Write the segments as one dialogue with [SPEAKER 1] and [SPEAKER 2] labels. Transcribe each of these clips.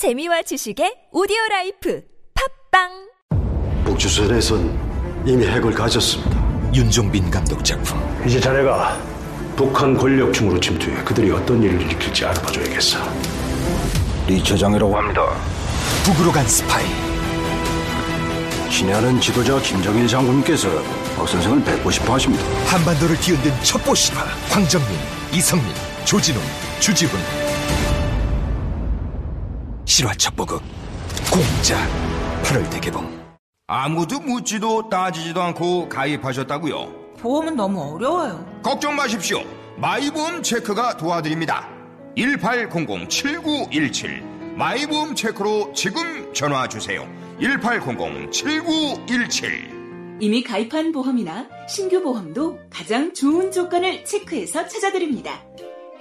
[SPEAKER 1] 재미와 지식의 오디오 라이프 팟빵
[SPEAKER 2] 북조선에선 이미 핵을 가졌습니다.
[SPEAKER 3] 윤종빈 감독 작품
[SPEAKER 2] 이제 자네가 북한 권력층으로 침투해 그들이 어떤 일을 일으킬지 알아봐줘야겠어.
[SPEAKER 4] 리 처장이라고 합니다.
[SPEAKER 3] 북으로 간 스파이
[SPEAKER 4] 친애하는 지도자 김정일 장군께서 박 선생을 뵙고 싶어 하십니다.
[SPEAKER 3] 한반도를 뒤흔든 첩보 신화 황정민, 이성민, 조진웅, 주지훈 실화 첩보극 공짜 8월 대개봉
[SPEAKER 5] 아무도 묻지도 따지지도 않고 가입하셨다고요?
[SPEAKER 6] 보험은 너무 어려워요.
[SPEAKER 5] 걱정 마십시오. 마이보험 체크가 도와드립니다. 1800-7917 마이보험 체크로 지금 전화 주세요. 1800-7917
[SPEAKER 6] 이미 가입한 보험이나 신규 보험도 가장 좋은 조건을 체크해서 찾아드립니다.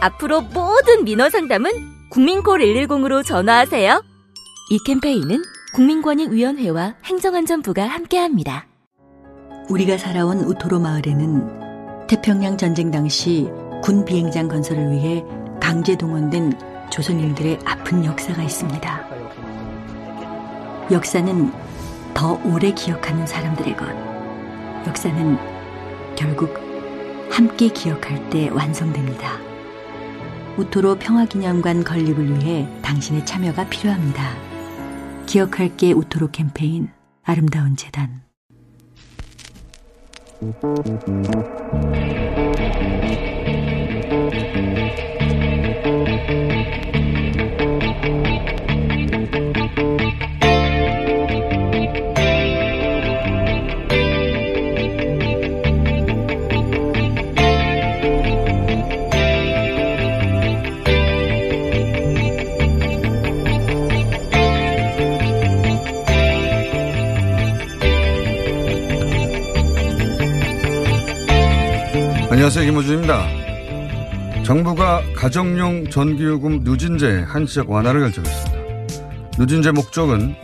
[SPEAKER 1] 앞으로 모든 민원 상담은 국민콜 110으로 전화하세요. 이 캠페인은 국민권익위원회와 행정안전부가 함께합니다.
[SPEAKER 7] 우리가 살아온 우토로 마을에는 태평양 전쟁 당시 군 비행장 건설을 위해 강제 동원된 조선인들의 아픈 역사가 있습니다. 역사는 더 오래 기억하는 사람들의 것. 역사는 결국 함께 기억할 때 완성됩니다. 우토로 평화기념관 건립을 위해 당신의 참여가 필요합니다. 기억할게 우토로 캠페인 아름다운 재단
[SPEAKER 8] 안녕하세요. 김호준입니다. 정부가 가정용 전기요금 누진제 한시적 완화를 결정했습니다. 누진제 목적은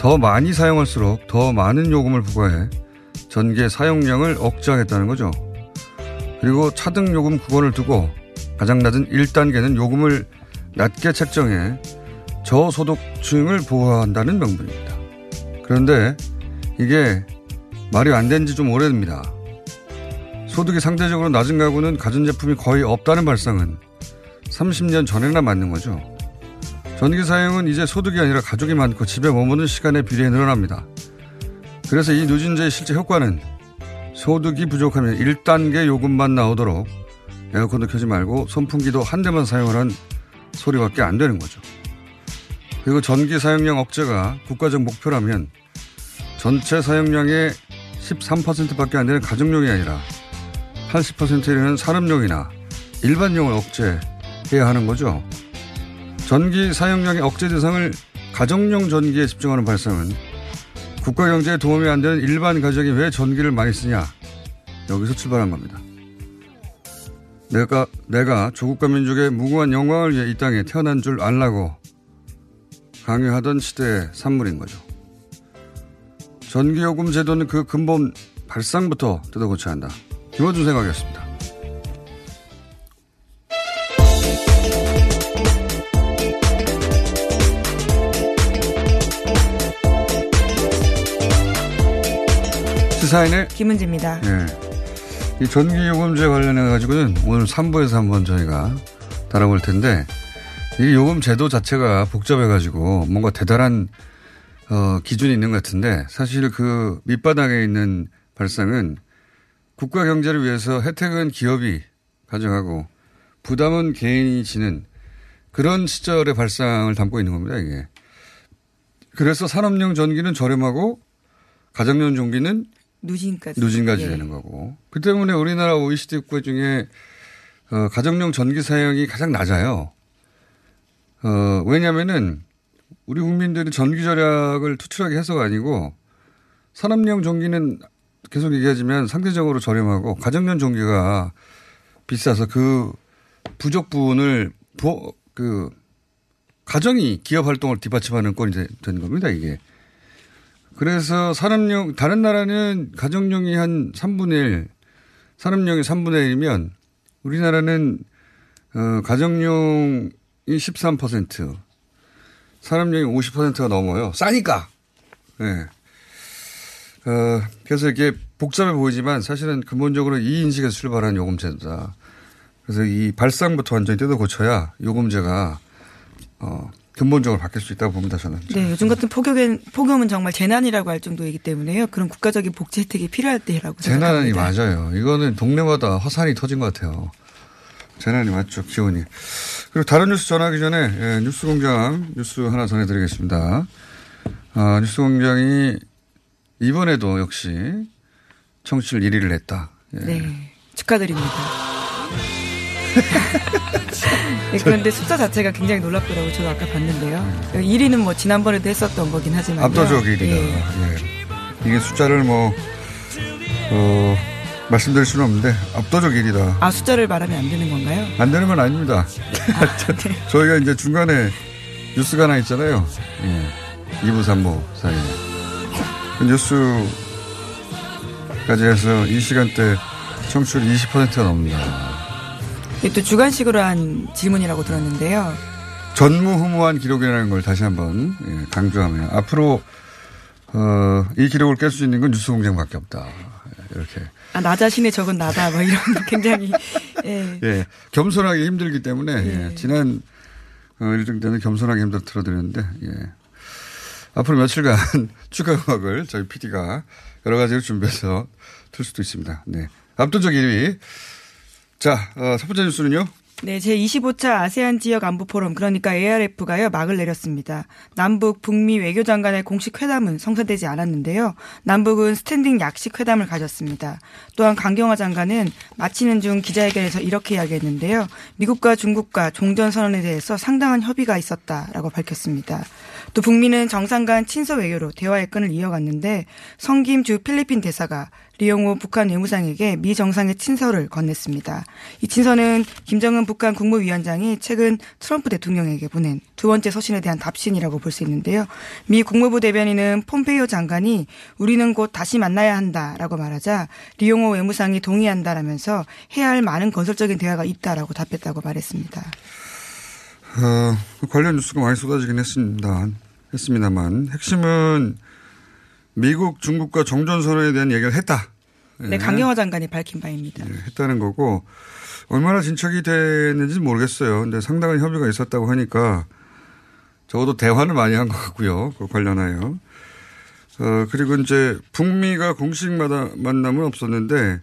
[SPEAKER 8] 더 많이 사용할수록 더 많은 요금을 부과해 전기의 사용량을 억제하겠다는 거죠. 그리고 차등 요금 구간을 두고 가장 낮은 1단계는 요금을 낮게 책정해 저소득층을 보호한다는 명분입니다. 그런데 이게 말이 안 된 지 좀 오래됩니다. 소득이 상대적으로 낮은 가구는 가전제품이 거의 없다는 발상은 30년 전에나 맞는 거죠. 전기 사용은 이제 소득이 아니라 가족이 많고 집에 머무는 시간에 비례해 늘어납니다. 그래서 이 누진제의 실제 효과는 소득이 부족하면 1단계 요금만 나오도록 에어컨도 켜지 말고 선풍기도 한 대만 사용하라는 소리밖에 안 되는 거죠. 그리고 전기 사용량 억제가 국가적 목표라면 전체 사용량의 13%밖에 안 되는 가정용이 아니라 80%는 산업용이나 일반용을 억제해야 하는 거죠. 전기 사용량의 억제 대상을 가정용 전기에 집중하는 발상은 국가 경제에 도움이 안 되는 일반 가정이 왜 전기를 많이 쓰냐 여기서 출발한 겁니다. 내가 내가 조국과 민족의 무궁한 영광을 위해 이 땅에 태어난 줄 알라고 강요하던 시대의 산물인 거죠. 전기요금 제도는 그 근본 발상부터 뜯어고쳐야 한다. 김어준 생각이었습니다. 시사인의
[SPEAKER 6] 김은지입니다.
[SPEAKER 8] 예. 이 전기요금제 관련해가지고는 오늘 3부에서 한번 저희가 다뤄볼 텐데, 이 요금 제도 자체가 복잡해가지고 뭔가 대단한, 어, 기준이 있는 것 같은데, 사실 그 밑바닥에 있는 발상은 국가 경제를 위해서 혜택은 기업이 가져가고 부담은 개인이 지는 그런 시절의 발상을 담고 있는 겁니다, 이게. 그래서 산업용 전기는 저렴하고 가정용 전기는
[SPEAKER 6] 누진까지.
[SPEAKER 8] 누진까지
[SPEAKER 6] 예.
[SPEAKER 8] 되는 거고. 그 때문에 우리나라 OECD 국가 중에 어, 가정용 전기 사용이 가장 낮아요. 어, 왜냐면은 우리 국민들이 전기 절약을 투출하게 해서가 아니고 산업용 전기는 계속 얘기하지만 상대적으로 저렴하고 가정용 전기가 비싸서 그 부족 부분을 부, 그 가정이 기업 활동을 뒷받침하는 꼴이 되- 된 겁니다, 이게. 그래서 산업용, 다른 나라는 가정용이 한 3분의 1, 산업용이 3분의 1이면 우리나라는 어, 가정용이 13%, 산업용이 50%가 넘어요. 싸니까. 예. 어, 그래서 이게 복잡해 보이지만 사실은 근본적으로 이 인식에서 출발한 요금제다. 그래서 이 발상부터 완전히 뜯어 고쳐야 요금제가 어, 근본적으로 바뀔 수 있다고 봅니다, 저는.
[SPEAKER 9] 네, 요즘 같은 폭염엔, 폭염은 정말 재난이라고 할 정도이기 때문에요. 그런 국가적인 복지 혜택이 필요할 때라고
[SPEAKER 8] 재난이
[SPEAKER 9] 생각합니다.
[SPEAKER 8] 맞아요. 이거는 동네마다 화산이 터진 것 같아요. 재난이 맞죠, 기온이. 그리고 다른 뉴스 전하기 전에 예, 뉴스 공장 뉴스 하나 전해드리겠습니다. 아, 뉴스 공장이 이번에도 역시 청취율 1위를 했다. 예.
[SPEAKER 9] 네, 축하드립니다. 네, 그런데 숫자 자체가 굉장히 놀랍더라고요. 저도 아까 봤는데요. 1위는 뭐 지난번에도 했었던 거긴 하지만.
[SPEAKER 8] 압도적 1위가. 예. 이게 숫자를 뭐, 어, 말씀드릴 수는 없는데 압도적 1위다.
[SPEAKER 9] 아, 숫자를 말하면 안 되는 건가요?
[SPEAKER 8] 안 되는 건 아닙니다.
[SPEAKER 9] 네.
[SPEAKER 8] 저희가 이제 중간에 뉴스가 하나 있잖아요. 예. 2부, 3부 사이에. 그 뉴스까지 해서 이 시간대 청취율 20%가 넘는다.
[SPEAKER 9] 이게 또 주관식으로 한 질문이라고 들었는데요.
[SPEAKER 8] 전무후무한 기록이라는 걸 다시 한번 예, 강조하며 앞으로 어, 이 기록을 깰 수 있는 건 뉴스 공장밖에 없다. 예, 이렇게.
[SPEAKER 9] 아, 나 자신의 적은 나다. 뭐 이런 굉장히, 예.
[SPEAKER 8] 예, 겸손하기 힘들기 때문에
[SPEAKER 9] 예.
[SPEAKER 8] 예, 지난 어, 일정 때는 겸손하게 힘들어 들어드렸는데 예. 앞으로 며칠간 추가 음악을 저희 PD가 여러 가지를 준비해서 틀 수도 있습니다. 네, 압도적 1위. 자, 어, 첫 번째 뉴스는요.
[SPEAKER 9] 네, 제25차 아세안 지역 안보 포럼 그러니까 ARF가요 막을 내렸습니다. 남북 북미 외교장관의 공식 회담은 성사되지 않았는데요. 남북은 스탠딩 약식 회담을 가졌습니다. 또한 강경화 장관은 마치는 중 기자회견에서 이렇게 이야기했는데요. 미국과 중국과 종전 선언에 대해서 상당한 협의가 있었다라고 밝혔습니다. 또 북미는 정상 간 친서 외교로 대화의 끈을 이어갔는데 성김 주 필리핀 대사가 리용호 북한 외무상에게 미 정상의 친서를 건넸습니다. 이 친서는 김정은 북한 국무위원장이 최근 트럼프 대통령에게 보낸 두 번째 서신에 대한 답신이라고 볼 수 있는데요. 미 국무부 대변인은 폼페이오 장관이 우리는 곧 다시 만나야 한다라고 말하자 리용호 외무상이 동의한다라면서 해야 할 많은 건설적인 대화가 있다라고 답했다고 말했습니다.
[SPEAKER 8] 어, 그 관련 뉴스가 많이 쏟아지긴 했습니다. 했습니다만 핵심은 미국, 중국과 정전 선언에 대한 얘기를 했다.
[SPEAKER 9] 네, 강경화 장관이 밝힌 바입니다.
[SPEAKER 8] 예, 했다는 거고 얼마나 진척이 됐는지 모르겠어요. 근데 상당한 협의가 있었다고 하니까 적어도 대화는 많이 한 것 같고요. 그 관련하여. 어, 그리고 이제 북미가 공식마다 만남은 없었는데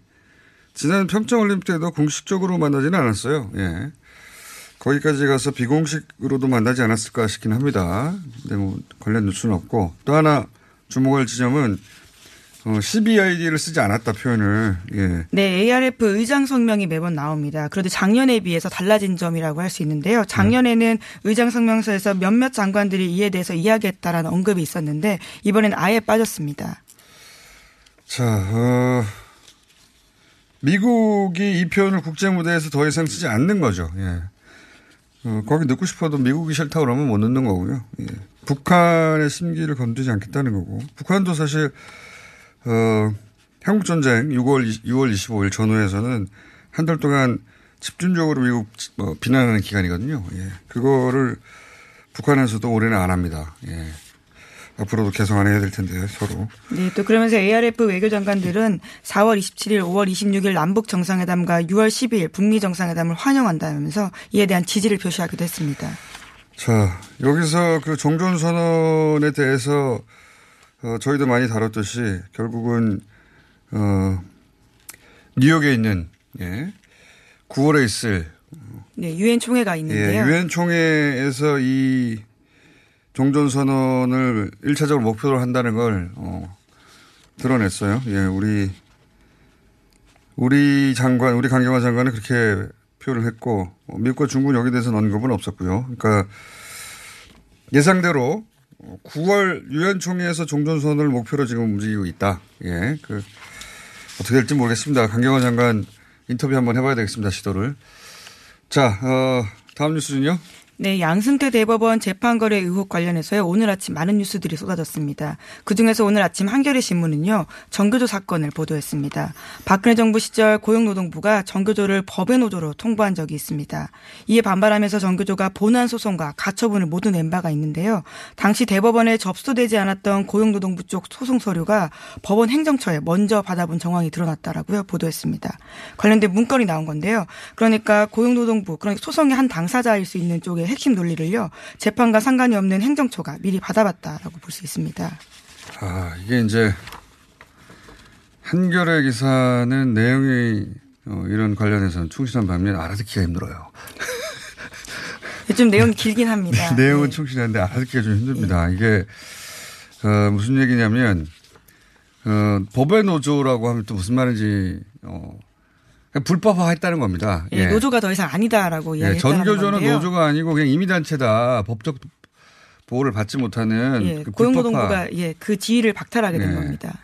[SPEAKER 8] 지난 평창 올림픽 때도 공식적으로 만나지는 않았어요. 예. 거기까지 가서 비공식으로도 만나지 않았을까 싶긴 합니다. 근데 뭐 관련 뉴스는 없고 또 하나 주목할 지점은 어, CBID를 쓰지 않았다 표현을 예.
[SPEAKER 9] 네, ARF 의장 성명이 매번 나옵니다. 그런데 작년에 비해서 달라진 점이라고 할 수 있는데요. 작년에는 의장 성명서에서 몇몇 장관들이 이에 대해서 이야기했다라는 언급이 있었는데 이번엔 아예 빠졌습니다.
[SPEAKER 8] 자, 어, 미국이 이 표현을 국제 무대에서 더 이상 쓰지 않는 거죠. 예. 어, 거기 넣고 싶어도 미국이 싫다 그러면 못 넣는 거고요. 예. 북한의 심기를 건드리지 않겠다는 거고. 북한도 사실 어, 한국 전쟁 6월, 6월 25일 전후에서는 한 달 동안 집중적으로 미국 뭐 비난하는 기간이거든요. 예. 그거를 북한에서도 올해는 안 합니다. 예. 앞으로도 개성 안 해야 될 텐데 서로.
[SPEAKER 9] 네, 또 그러면서 ARF 외교장관들은 4월 27일, 5월 26일 남북 정상회담과 6월 12일 북미 정상회담을 환영한다면서 이에 대한 지지를 표시하기도 했습니다.
[SPEAKER 8] 자, 여기서 그 종전 선언에 대해서 어, 저희도 많이 다뤘듯이 결국은 어, 뉴욕에 있는 예, 9월에 있을
[SPEAKER 9] 네, 유엔 총회가
[SPEAKER 8] 예,
[SPEAKER 9] 있는데요.
[SPEAKER 8] 유엔 총회에서 이 종전선언을 1차적으로 목표로 한다는 걸 어, 드러냈어요. 예, 우리 우리 장관, 우리 강경화 장관은 그렇게 표현을 했고 어, 미국과 중국은 여기에 대해서는 언급은 없었고요. 그러니까 예상대로 9월 유엔 총회에서 종전선언을 목표로 지금 움직이고 있다. 예, 그 어떻게 될지 모르겠습니다. 강경원 장관 인터뷰 한번 해봐야 되겠습니다. 시도를. 자, 어, 다음 뉴스는요.
[SPEAKER 9] 네, 양승태 대법원 재판거래 의혹 관련해서요. 오늘 아침 많은 뉴스들이 쏟아졌습니다. 그중에서 오늘 아침 한겨레 신문은요. 정교조 사건을 보도했습니다. 박근혜 정부 시절 고용노동부가 정교조를 법의 노조로 통보한 적이 있습니다. 이에 반발하면서 정교조가 본안 소송과 가처분을 모두 낸 바가 있는데요. 당시 대법원에 접수되지 않았던 고용노동부 쪽 소송 서류가 법원 행정처에 먼저 받아본 정황이 드러났다라고요. 보도했습니다. 관련된 문건이 나온 건데요. 그러니까 고용노동부, 그러니까 소송의 한 당사자일 수 있는 쪽에 핵심 논리를요 재판과 상관이 없는 행정처가 미리 받아봤다라고 볼 수 있습니다.
[SPEAKER 8] 아 이게 이제 한겨레 기사는 내용이 어, 이런 관련해서는 충실한 반면 알아듣기가 힘들어요.
[SPEAKER 9] 좀 내용이 길긴 합니다.
[SPEAKER 8] 내용은 네. 충실한데 알아듣기가 좀 힘듭니다. 네. 이게 어, 무슨 얘기냐면 어, 법의 노조라고 하면 또 무슨 말인지 어, 불법화했다는 겁니다.
[SPEAKER 9] 예, 예. 노조가 더 이상 아니다라고
[SPEAKER 8] 예, 이야기했다는 전교조는 건데요. 노조가 아니고 그냥 임의단체다. 법적 보호를 받지 못하는
[SPEAKER 9] 예, 그 고용노동부가 예, 그 지위를 박탈하게 된 예. 겁니다.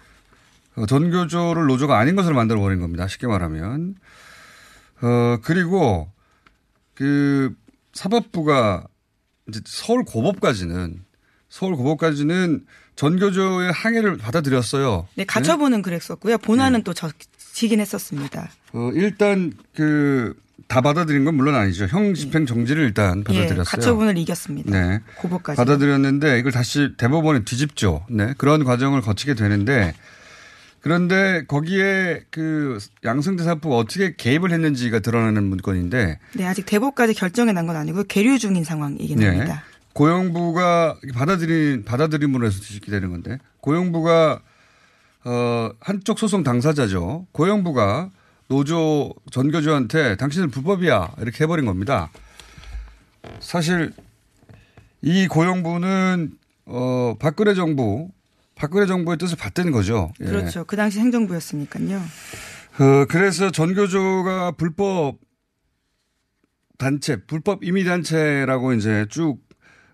[SPEAKER 8] 어, 전교조를 노조가 아닌 것으로 만들어 버린 겁니다. 쉽게 말하면. 어, 그리고 그 사법부가 이제 서울 고법까지는 서울 고법까지는 전교조의 항해를 받아들였어요.
[SPEAKER 9] 네, 가처분은 네? 그랬었고요. 본안은 네. 또 지긴 했었습니다.
[SPEAKER 8] 어, 일단 그 다 받아들인 건 물론 아니죠. 형 집행 정지를 일단 예, 받아들였어요. 예,
[SPEAKER 9] 가처분을 이겼습니다. 네. 고법까지.
[SPEAKER 8] 받아들였는데 이걸 다시 대법원에 뒤집죠. 네. 그런 과정을 거치게 되는데 그런데 거기에 그 양승태 사부가 어떻게 개입을 했는지가 드러나는 문건인데.
[SPEAKER 9] 네, 아직 대법까지 결정이 난 건 아니고 계류 중인 상황이긴 네. 합니다.
[SPEAKER 8] 고용부가 받아들인 받아들임으로 해서 뒤집게 되는 건데 고용부가 어, 한쪽 소송 당사자죠. 고용부가 노조 전교조한테 당신은 불법이야 이렇게 해버린 겁니다. 사실 이 고용부는 어, 박근혜 정부 박근혜 정부의 뜻을 받던 거죠.
[SPEAKER 9] 예. 그렇죠. 그 당시 행정부였으니까요.
[SPEAKER 8] 어, 그래서 전교조가 불법 단체, 불법 임의단체라고 이제 쭉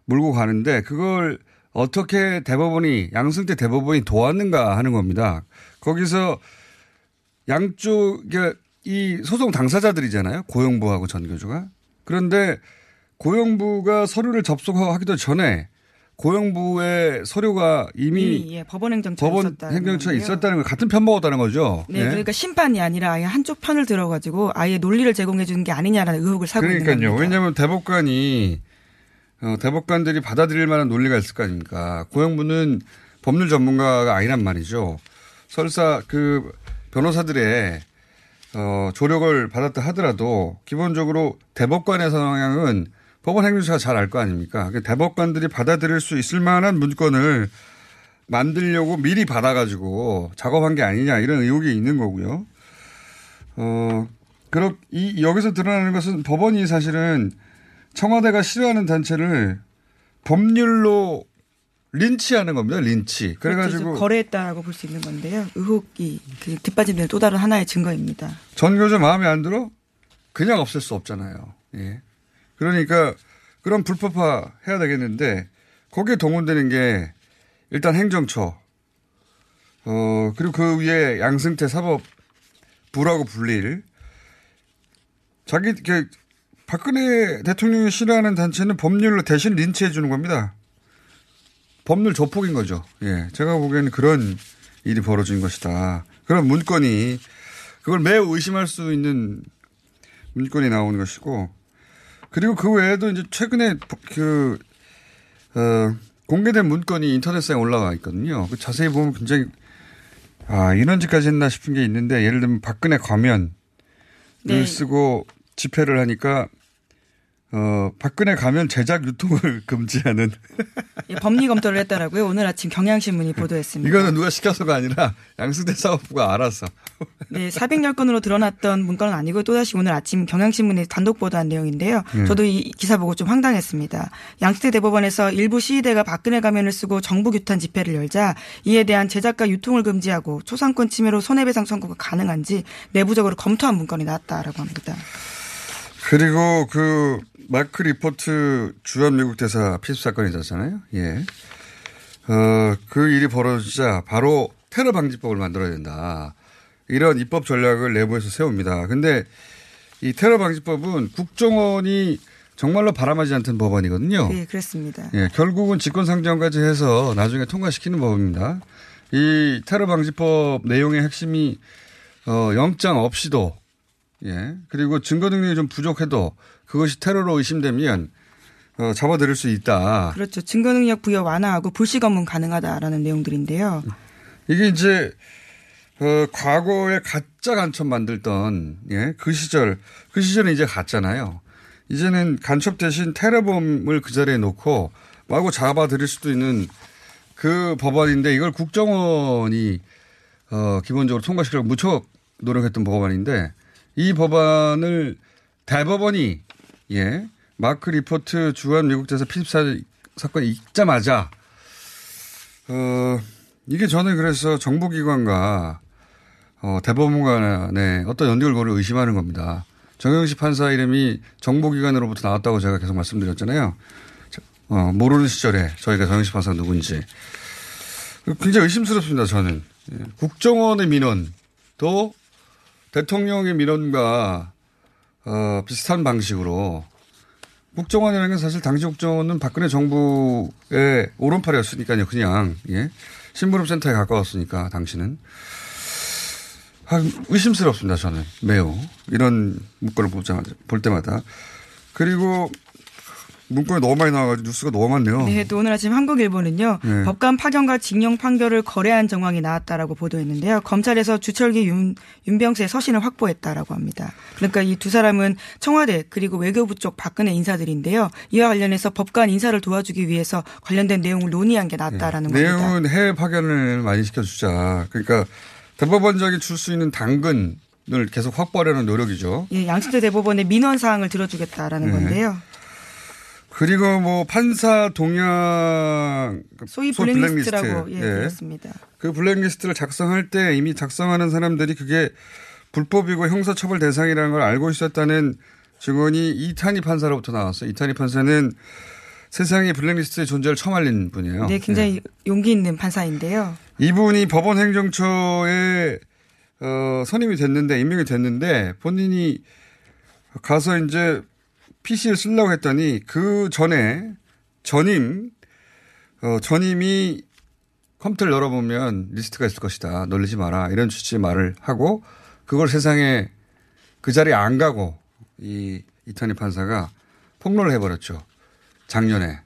[SPEAKER 8] 물고 가는데 그걸 어떻게 대법원이 양승태 대법원이 도왔는가 하는 겁니다. 거기서 양쪽 이 소송 당사자들이잖아요. 고용부하고 전교조가. 그런데 고용부가 서류를 접속하기도 전에 고용부의 서류가 이미,
[SPEAKER 9] 이미 예, 법원 행정처에
[SPEAKER 8] 법원 행정처에 있었다는 걸 같은 편 먹었다는 거죠.
[SPEAKER 9] 네, 네, 그러니까 심판이 아니라 아예 한쪽 편을 들어가지고 아예 논리를 제공해 주는 게 아니냐라는 의혹을 사고
[SPEAKER 8] 그러니까요.
[SPEAKER 9] 있는 겁니다.
[SPEAKER 8] 왜냐하면 대법관이 어, 대법관들이 받아들일 만한 논리가 있을 거 아닙니까? 고용부는 법률 전문가가 아니란 말이죠. 설사 그 변호사들의 어, 조력을 받았다 하더라도 기본적으로 대법관의 성향은 법원 행정처가 잘 알 거 아닙니까? 그러니까 대법관들이 받아들일 수 있을 만한 문건을 만들려고 미리 받아가지고 작업한 게 아니냐 이런 의혹이 있는 거고요. 어, 그렇, 이, 여기서 드러나는 것은 법원이 사실은 청와대가 싫어하는 단체를 법률로 린치하는 겁니다. 린치. 그래가지고
[SPEAKER 9] 그렇죠. 거래했다라고 볼 수 있는 건데요. 의혹이 그 뒷받침 되는 또 다른 하나의 증거입니다.
[SPEAKER 8] 전교조 마음에 안 들어? 그냥 없앨 수 없잖아요. 예. 그러니까 그런 불법화 해야 되겠는데 거기에 동원되는 게 일단 행정처, 어 그리고 그 위에 양승태 사법부라고 불릴 자기 그 박근혜 대통령이 싫어하는 단체는 법률로 대신 린치해 주는 겁니다. 법률 조폭인 거죠. 예. 제가 보기에는 그런 일이 벌어진 것이다. 그런 문건이 그걸 매우 의심할 수 있는 문건이 나오는 것이고 그리고 그 외에도 이제 최근에 그, 어, 공개된 문건이 인터넷상에 올라가 있거든요. 그 자세히 보면 굉장히 아, 이런 짓까지 했나 싶은 게 있는데 예를 들면 박근혜 과면을 네. 쓰고 집회를 하니까 어, 박근혜 가면 제작 유통을 금지하는.
[SPEAKER 9] 예, 법리 검토를 했다라고요. 오늘 아침 경향신문이 보도했습니다.
[SPEAKER 8] 이거는 누가 시켜서가 아니라 양승태 사업부가 알아서.
[SPEAKER 9] 네, 400여 건으로 드러났던 문건은 아니고 또다시 오늘 아침 경향신문이 단독 보도한 내용인데요. 네. 저도 이 기사 보고 좀 황당했습니다. 양승태 대법원에서 일부 시위대가 박근혜 가면을 쓰고 정부 규탄 집회를 열자 이에 대한 제작과 유통을 금지하고 초상권 침해로 손해배상 청구가 가능한지 내부적으로 검토한 문건이 나왔다라고 합니다.
[SPEAKER 8] 그리고 그 마크 리포트 주한 미국 대사 피습 사건이 있었잖아요. 예. 어, 그 일이 벌어지자 바로 테러 방지법을 만들어야 된다. 이런 입법 전략을 내부에서 세웁니다. 근데 이 테러 방지법은 국정원이 정말로 바람하지 않던 법안이거든요.
[SPEAKER 9] 네, 그렇습니다.
[SPEAKER 8] 예, 결국은 직권상정까지 해서 나중에 통과시키는 법입니다. 이 테러 방지법 내용의 핵심이 어, 영장 없이도 예, 그리고 증거 능력이 좀 부족해도 그것이 테러로 의심되면 어, 잡아들일 수 있다.
[SPEAKER 9] 그렇죠. 증거 능력 부여 완화하고 불식 업무 가능하다라는 내용들인데요.
[SPEAKER 8] 이게 이제 어, 과거에 가짜 간첩 만들던 예, 그 시절 그 시절은 이제 갔잖아요. 이제는 간첩 대신 테러범을 그 자리에 놓고 마구 잡아들일 수도 있는 그 법안인데 이걸 국정원이 어, 기본적으로 통과시키려고 무척 노력했던 법안인데 이 법안을 대법원이 예 마크 리포트 주한 미국 대사 피습 사건이 있자마자 어 이게 저는 그래서 정보기관과 어, 대법원 간에 어떤 연결고를 의심하는 겁니다. 정영식 판사 이름이 정보기관으로부터 나왔다고 제가 계속 말씀드렸잖아요. 어, 모르는 시절에 저희가 정영식 판사가 누군지. 굉장히 의심스럽습니다, 저는. 예. 국정원의 민원도 대통령의 민원과 어, 비슷한 방식으로 국정원이라는 건 사실 당시 국정원은 박근혜 정부의 오른팔이었으니까요, 그냥, 예. 심부름센터에 가까웠으니까, 당시는. 아, 의심스럽습니다, 저는. 매우. 이런 문건을 볼 때마다. 그리고 문건이 너무 많이 나와가지고 뉴스가 너무 많네요.
[SPEAKER 9] 네, 또 오늘 아침 한국일보는요.
[SPEAKER 8] 네.
[SPEAKER 9] 법관 파견과 징용 판결을 거래한 정황이 나왔다라고 보도했는데요. 검찰에서 주철기 윤, 윤병수의 서신을 확보했다라고 합니다. 그러니까 이 두 사람은 청와대 그리고 외교부 쪽 박근혜 인사들인데요. 이와 관련해서 법관 인사를 도와주기 위해서 관련된 내용을 논의한 게 나왔다라는
[SPEAKER 8] 네.
[SPEAKER 9] 겁니다.
[SPEAKER 8] 내용은 해외 파견을 많이 시켜주자. 그러니까 대법원장이 줄 수 있는 당근을 계속 확보하려는 노력이죠.
[SPEAKER 9] 예, 양승태 대법원의 민원 사항을 들어주겠다라는
[SPEAKER 8] 네.
[SPEAKER 9] 건데요.
[SPEAKER 8] 그리고 뭐 판사 동향
[SPEAKER 9] 소위 블랙리스트라고 예, 그렇습니다.
[SPEAKER 8] 그 블랙리스트를 작성할 때 이미 작성하는 사람들이 그게 불법이고 형사처벌 대상이라는 걸 알고 있었다는 증언이 이탄희 판사로부터 나왔어요. 이탄희 판사는 세상에 블랙리스트의 존재를 처음 알린 분이에요.
[SPEAKER 9] 네, 굉장히 용기 있는 판사인데요.
[SPEAKER 8] 이분이 법원 행정처에 어, 선임이 됐는데 임명이 됐는데 본인이 가서 이제 PC를 쓰려고 했더니 그 전에 전임 어, 전임이 컴퓨터를 열어보면 리스트가 있을 것이다. 놀리지 마라. 이런 취지의 말을 하고 그걸 세상에 그 자리에 안 가고 이 이탄희 판사가 폭로를 해버렸죠. 작년에.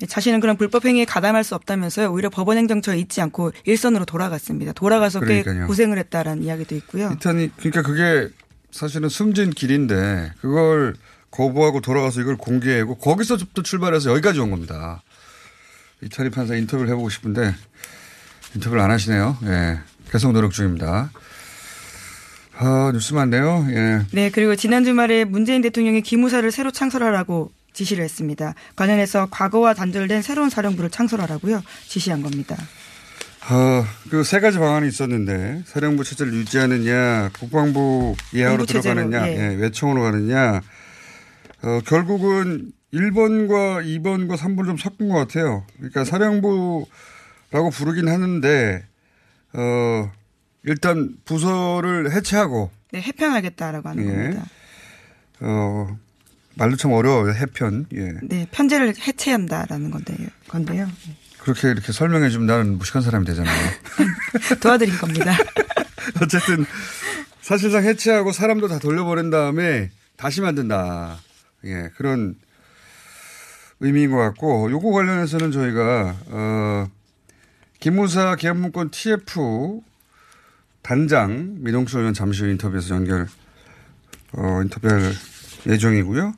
[SPEAKER 9] 네, 자신은 그런 불법 행위에 가담할 수 없다면서요. 오히려 법원 행정처에 있지 않고 일선으로 돌아갔습니다. 돌아가서 꽤
[SPEAKER 8] 그러니까요.
[SPEAKER 9] 고생을 했다라는 이야기도 있고요.
[SPEAKER 8] 이탄희 그러니까 그게 사실은 숨진 길인데 그걸 거부하고 돌아가서 이걸 공개하고 거기서부터 출발해서 여기까지 온 겁니다. 이탄희 판사 인터뷰를 해보고 싶은데 인터뷰를 안 하시네요. 예. 계속 노력 중입니다. 아, 뉴스 많네요. 예.
[SPEAKER 9] 네, 그리고 지난 주말에 문재인 대통령이 기무사를 새로 창설하라고 지시를 했습니다. 관련해서 과거와 단절된 새로운 사령부를 창설하라고요. 지시한 겁니다.
[SPEAKER 8] 어, 그세 가지 방안이 있었는데 사령부 체제를 유지하느냐, 국방부 예하로 들어가느냐,
[SPEAKER 9] 예.
[SPEAKER 8] 예, 외청으로 가느냐. 어, 결국은 1번과 2번과 3번을 좀 섞은 것 같아요. 그러니까 사령부라고 부르긴 하는데 어, 일단 부서를 해체하고
[SPEAKER 9] 네, 해편하겠다라고 하는
[SPEAKER 8] 예.
[SPEAKER 9] 겁니다.
[SPEAKER 8] 어, 말도 참 어려워요. 해편. 예.
[SPEAKER 9] 네, 편제를 해체한다라는 건데요. 건데요.
[SPEAKER 8] 그렇게 이렇게 설명해 주면 나는 무식한 사람이 되잖아요.
[SPEAKER 9] 도와드린 겁니다.
[SPEAKER 8] 어쨌든 사실상 해체하고 사람도 다 돌려보낸 다음에 다시 만든다. 예, 그런 의미인 것 같고 요거 관련해서는 저희가 어 김무사 계엄문건 TF 단장 민홍수 의원 잠시 후 인터뷰에서 연결 어 인터뷰할 예정이고요.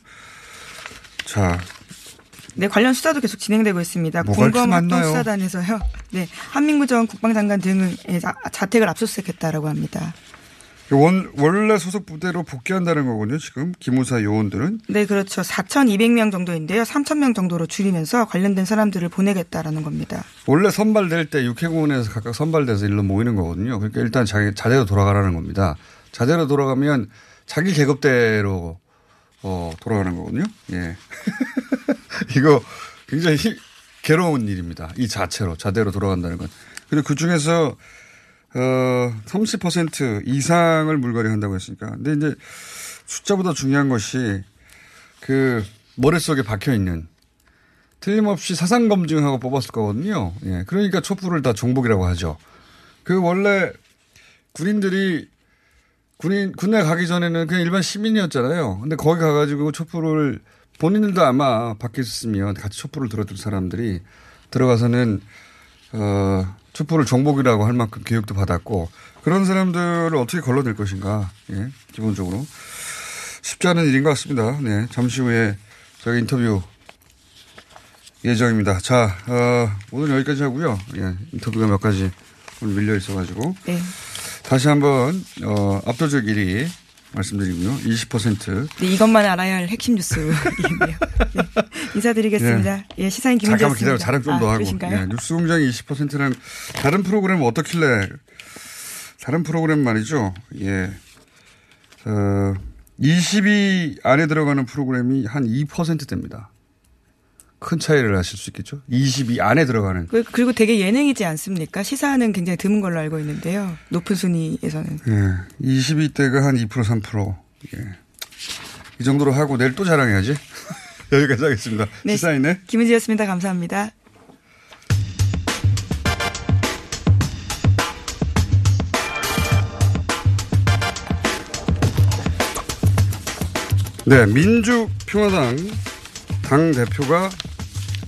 [SPEAKER 8] 자,
[SPEAKER 9] 네, 관련 수사도 계속 진행되고 있습니다. 공검합동수사단에서요. 네, 한민구 전 국방장관 등의 자- 자택을 압수수색했다라고 합니다.
[SPEAKER 8] 원, 원래 소속 부대로 복귀한다는 거군요. 지금 기무사 요원들은
[SPEAKER 9] 네, 그렇죠. 4,200명 정도인데요. 3,000명 정도로 줄이면서 관련된 사람들을 보내겠다라는 겁니다.
[SPEAKER 8] 원래 선발될 때 육해공원에서 각각 선발돼서 일로 모이는 거거든요. 그러니까 일단 자기 자대로 돌아가라는 겁니다. 자대로 돌아가면 자기 계급대로 어, 돌아가는 거거든요. 예. 이거 굉장히 힘- 괴로운 일입니다. 이 자체로 자대로 돌아간다는 건. 그리고 그 중에서 어, 30% 이상을 물갈이 한다고 했으니까. 근데 이제 숫자보다 중요한 것이 그 머릿속에 박혀 있는 틀림없이 사상 검증하고 뽑았을 거거든요. 예. 그러니까 촛불을 다 종복이라고 하죠. 그 원래 군인들이 군인 군에 가기 전에는 그냥 일반 시민이었잖아요. 근데 거기 가가지고 촛불을 본인들도 아마 밖에 있었으면 같이 촛불을 들어줄 사람들이 들어가서는 어 촛불을 종복이라고 할 만큼 교육도 받았고 그런 사람들을 어떻게 걸러낼 것인가. 예, 기본적으로 쉽지 않은 일인 것 같습니다. 네, 잠시 후에 저희 인터뷰 예정입니다. 자, 어, 오늘 여기까지 하고요. 예, 인터뷰가 몇 가지 오늘 밀려 있어가지고.
[SPEAKER 9] 네.
[SPEAKER 8] 다시 한번, 어, 압도적 1위 말씀드리고요. 20%.
[SPEAKER 9] 네, 이것만 알아야 할 핵심 뉴스이네요. 네. 인사드리겠습니다. 예, 시사인 김은지였습니다.
[SPEAKER 8] 잠깐만 기다려. 자랑 좀더
[SPEAKER 9] 아,
[SPEAKER 8] 하고.
[SPEAKER 9] 그러신가요?
[SPEAKER 8] 예, 뉴스 공장이 20%랑 다른 프로그램은 어떻길래 다른 프로그램 말이죠. 예. 어, 20위 안에 들어가는 프로그램이 한 2%됩니다. 큰 차이를 하실 수 있겠죠. 20위 안에 들어가는.
[SPEAKER 9] 그- 그리고 되게 예능이지 않습니까? 시사는 굉장히 드문 걸로 알고 있는데요. 높은 순위에서는.
[SPEAKER 8] 예. 20위 때가 한 2% 3%. 예. 이 정도로 하고 내일 또 자랑해야지. 여기까지 하겠습니다.
[SPEAKER 9] 네.
[SPEAKER 8] 시사인네.
[SPEAKER 9] 김은지였습니다. 감사합니다.
[SPEAKER 8] 네, 민주평화당 당 대표가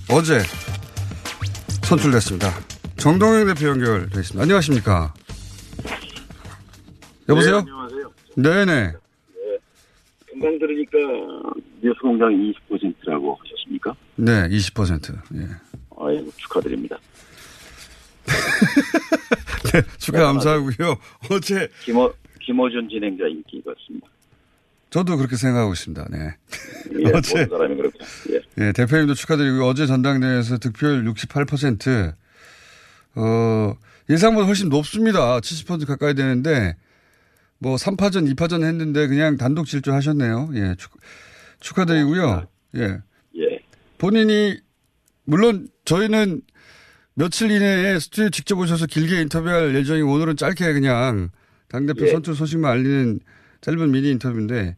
[SPEAKER 8] 어제 선출됐습니다. 정동영 대표 연결돼 있습니다. 안녕하십니까? 여보세요?
[SPEAKER 10] 안녕하세요.
[SPEAKER 8] 네네.
[SPEAKER 10] 금방 들으니까 뉴스 공장 20%라고 하셨습니까?
[SPEAKER 8] 네, 20%. 예.
[SPEAKER 10] 아이고 축하드립니다.
[SPEAKER 8] 네, 축하 감사하고요. 어제
[SPEAKER 10] 김어 김어준 진행자 인기 같습니다.
[SPEAKER 8] 저도 그렇게 생각하고 있습니다. 네.
[SPEAKER 10] 예,
[SPEAKER 8] 어제
[SPEAKER 10] 사람이 그렇게. 예.
[SPEAKER 8] 예, 대표님도 축하드리고 어제 전당대회에서 득표율 68%, 어, 예상보다 훨씬 높습니다. 70% 가까이 되는데, 뭐 3파전, 2파전 했는데 그냥 단독 질주하셨네요. 예, 축, 축하드리고요. 예.
[SPEAKER 10] 예.
[SPEAKER 8] 본인이, 물론 저희는 며칠 이내에 스튜디오 직접 오셔서 길게 인터뷰할 예정이고 오늘은 짧게 그냥 당대표
[SPEAKER 10] 예.
[SPEAKER 8] 선출 소식만 알리는 짧은 미니 인터뷰인데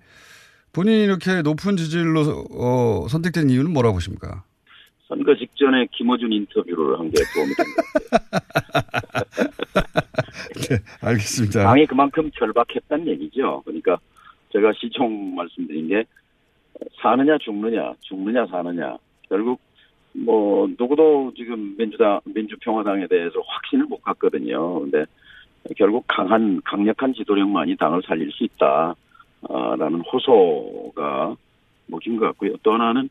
[SPEAKER 8] 본인이 이렇게 높은 지지율로 어, 선택된 이유는 뭐라고 보십니까?
[SPEAKER 10] 선거 직전에 김어준 인터뷰를 한 게 도움이 된 것 같아요.
[SPEAKER 8] 네, 알겠습니다.
[SPEAKER 10] 당이 그만큼 절박했다는 얘기죠. 그러니까 제가 시총 말씀드린 게 사느냐 죽느냐, 죽느냐 사느냐. 결국 뭐 누구도 지금 민주당 민주평화당에 대해서 확신을 못 갖거든요. 근데 결국 강한 강력한 지도력만이 당을 살릴 수 있다라는 호소가 먹힌 것 같고요. 또 하나는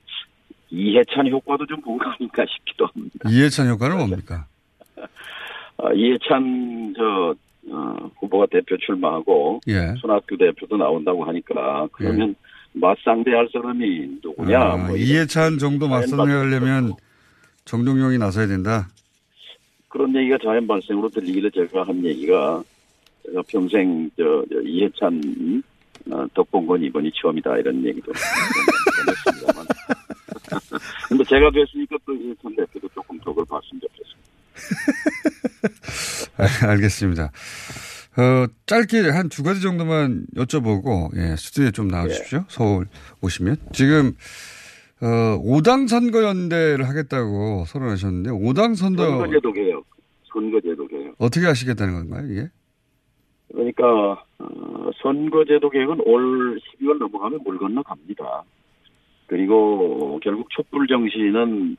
[SPEAKER 10] 이해찬 효과도 좀 본 거 아닌가 싶기도 합니다.
[SPEAKER 8] 이해찬 효과는 뭡니까?
[SPEAKER 10] 어, 이해찬 저 어, 후보가 대표 출마하고
[SPEAKER 8] 예.
[SPEAKER 10] 손학규 대표도 나온다고 하니까 그러면 맞상대할 사람이 누구냐?
[SPEAKER 8] 아,
[SPEAKER 10] 뭐
[SPEAKER 8] 이해찬 정도 맞선하려면 정동영이 나서야 된다.
[SPEAKER 10] 그런 얘기가 자연 발생으로 들리길래 제가 한 얘기가 제가 평생 저, 저 이해찬 어, 덕본 건 이번이 처음이다 이런 얘기도 했습니다만. 근데 제가 됐으니까 또 이해찬 대표도 조금 덕을 봤으면 좋겠습니다.
[SPEAKER 8] 아, 알겠습니다. 어, 짧게 한 두 가지 정도만 여쭤보고, 예, 스튜디오에 좀 나와주십시오. 서울 오시면. 지금, 어, 5당 선거연대를 하겠다고 선언하셨는데, 5당 선거,
[SPEAKER 10] 선거제도 개혁, 선거제도 개혁.
[SPEAKER 8] 어떻게 하시겠다는 건가요, 이게?
[SPEAKER 10] 그러니까 어, 선거제도 개혁은 올 12월 넘어가면 물 건너 갑니다. 그리고 결국 촛불 정신은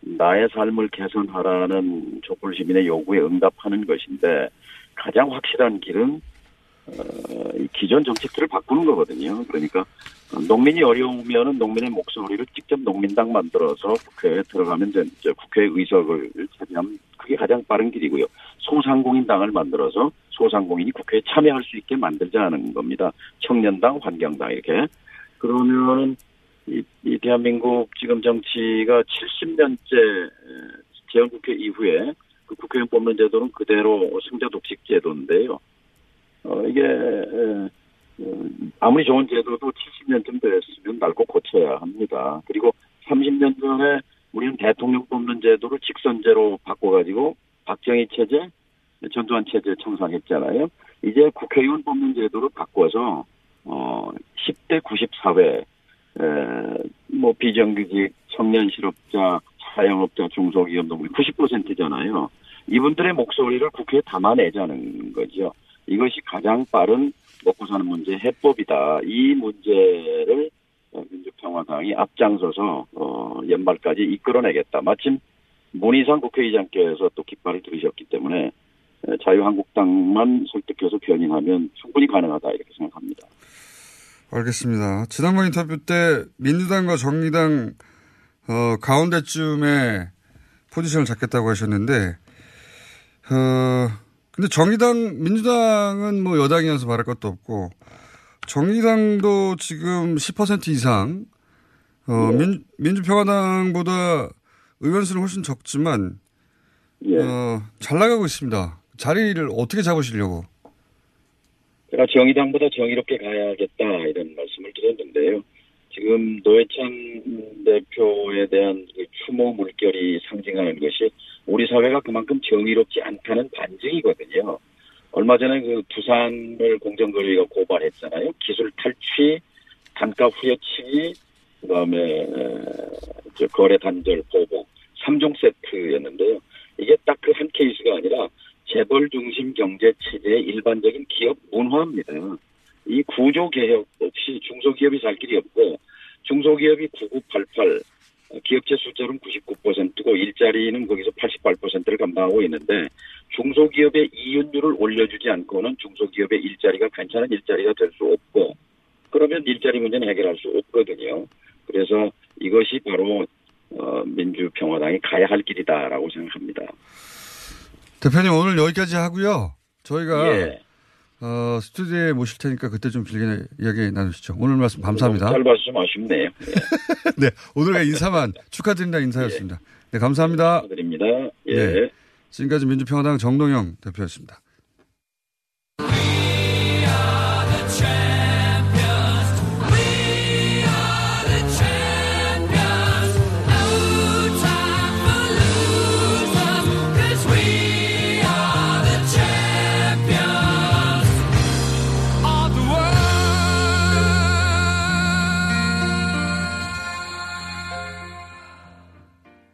[SPEAKER 10] 나의 삶을 개선하라는 촛불 시민의 요구에 응답하는 것인데 가장 확실한 길은 기존 정책들을 바꾸는 거거든요. 그러니까 농민이 어려우면은 농민의 목소리를 직접 농민당 만들어서 국회에 들어가면 된, 저 국회 의석을 차지하면 그게 가장 빠른 길이고요. 소상공인 당을 만들어서 소상공인이 국회에 참여할 수 있게 만들자는 겁니다. 청년당, 환경당 이렇게. 그러면 이, 이 대한민국 지금 정치가 70년째 재헌국회 이후에 그 국회의원 뽑는 제도는 그대로 승자 독식 제도인데요. 어, 이게 에, 어, 아무리 좋은 제도도 70년쯤 됐으면 낡고 고쳐야 합니다. 그리고 30년 전에 우리는 대통령 뽑는 제도를 직선제로 바꿔가지고 박정희 체제, 전두환 체제 청산했잖아요. 이제 국회의원 뽑는 제도를 바꿔서 어 10대 94회 에, 뭐 비정규직, 청년 실업자, 사용업자, 중소기업 노무 90%잖아요. 이분들의 목소리를 국회에 담아내자는 거죠. 이것이 가장 빠른 먹고 사는 문제 해법이다. 이 문제를 민주평화당이 앞장서서 어, 연말까지 이끌어내겠다. 마침 문희상 국회의장께서 또 깃발을 들으셨기 때문에 자유한국당만 설득해서 견인하면 충분히 가능하다 이렇게 생각합니다.
[SPEAKER 8] 알겠습니다. 지난번 인터뷰 때 민주당과 정의당 어, 가운데쯤에 포지션을 잡겠다고 하셨는데 어, 근데 정의당 민주당은 뭐 여당이어서 말할 것도 없고 정의당도 지금 10% 이상 어, 네. 민, 민주평화당보다 의원수는 훨씬 적지만 네. 어, 잘 나가고 있습니다. 자리를 어떻게 잡으시려고?
[SPEAKER 10] 제가 정의당보다 정의롭게 가야겠다 이런 말씀을 드렸는데요. 지금 노회찬 대표에 대한 그 추모 물결이 상징하는 것이 우리 사회가 그만큼 정의롭지 않다는 반증이거든요. 얼마 전에 그 부산을 공정거래위가 고발했잖아요. 기술 탈취, 단가 후려치기, 그다음에 거래 단절 보복 3종 세트였는데요. 이게 딱 그 한 케이스가 아니라 재벌 중심 경제 체제의 일반적인 기업 문화입니다. 이 구조 개혁 없이 중소기업이 살 길이 없고 중소기업이 9988 기업체 숫자는 99%고 일자리는 거기서 88%를 감당하고 있는데 중소기업의 이윤율을 올려주지 않고는 중소기업의 일자리가 괜찮은 일자리가 될 수 없고 그러면 일자리 문제는 해결할 수 없거든요. 그래서 이것이 바로 어, 민주평화당이 가야 할 길이다라고 생각합니다.
[SPEAKER 8] 대표님 오늘 여기까지 하고요. 저희가 예. 어, 스튜디오에 모실 테니까 그때 좀 길게 이야기 나누시죠. 오늘 말씀 감사합니다.
[SPEAKER 10] 잘 말씀 아쉽네요.
[SPEAKER 8] 네. 오늘의 인사만 축하드린다 인사였습니다. 네, 감사합니다.
[SPEAKER 10] 축하드립니다. 예. 네.
[SPEAKER 8] 지금까지 민주평화당 정동영 대표였습니다.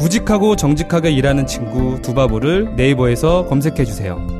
[SPEAKER 11] 우직하고 정직하게 일하는 친구 두바보를 네이버에서 검색해주세요.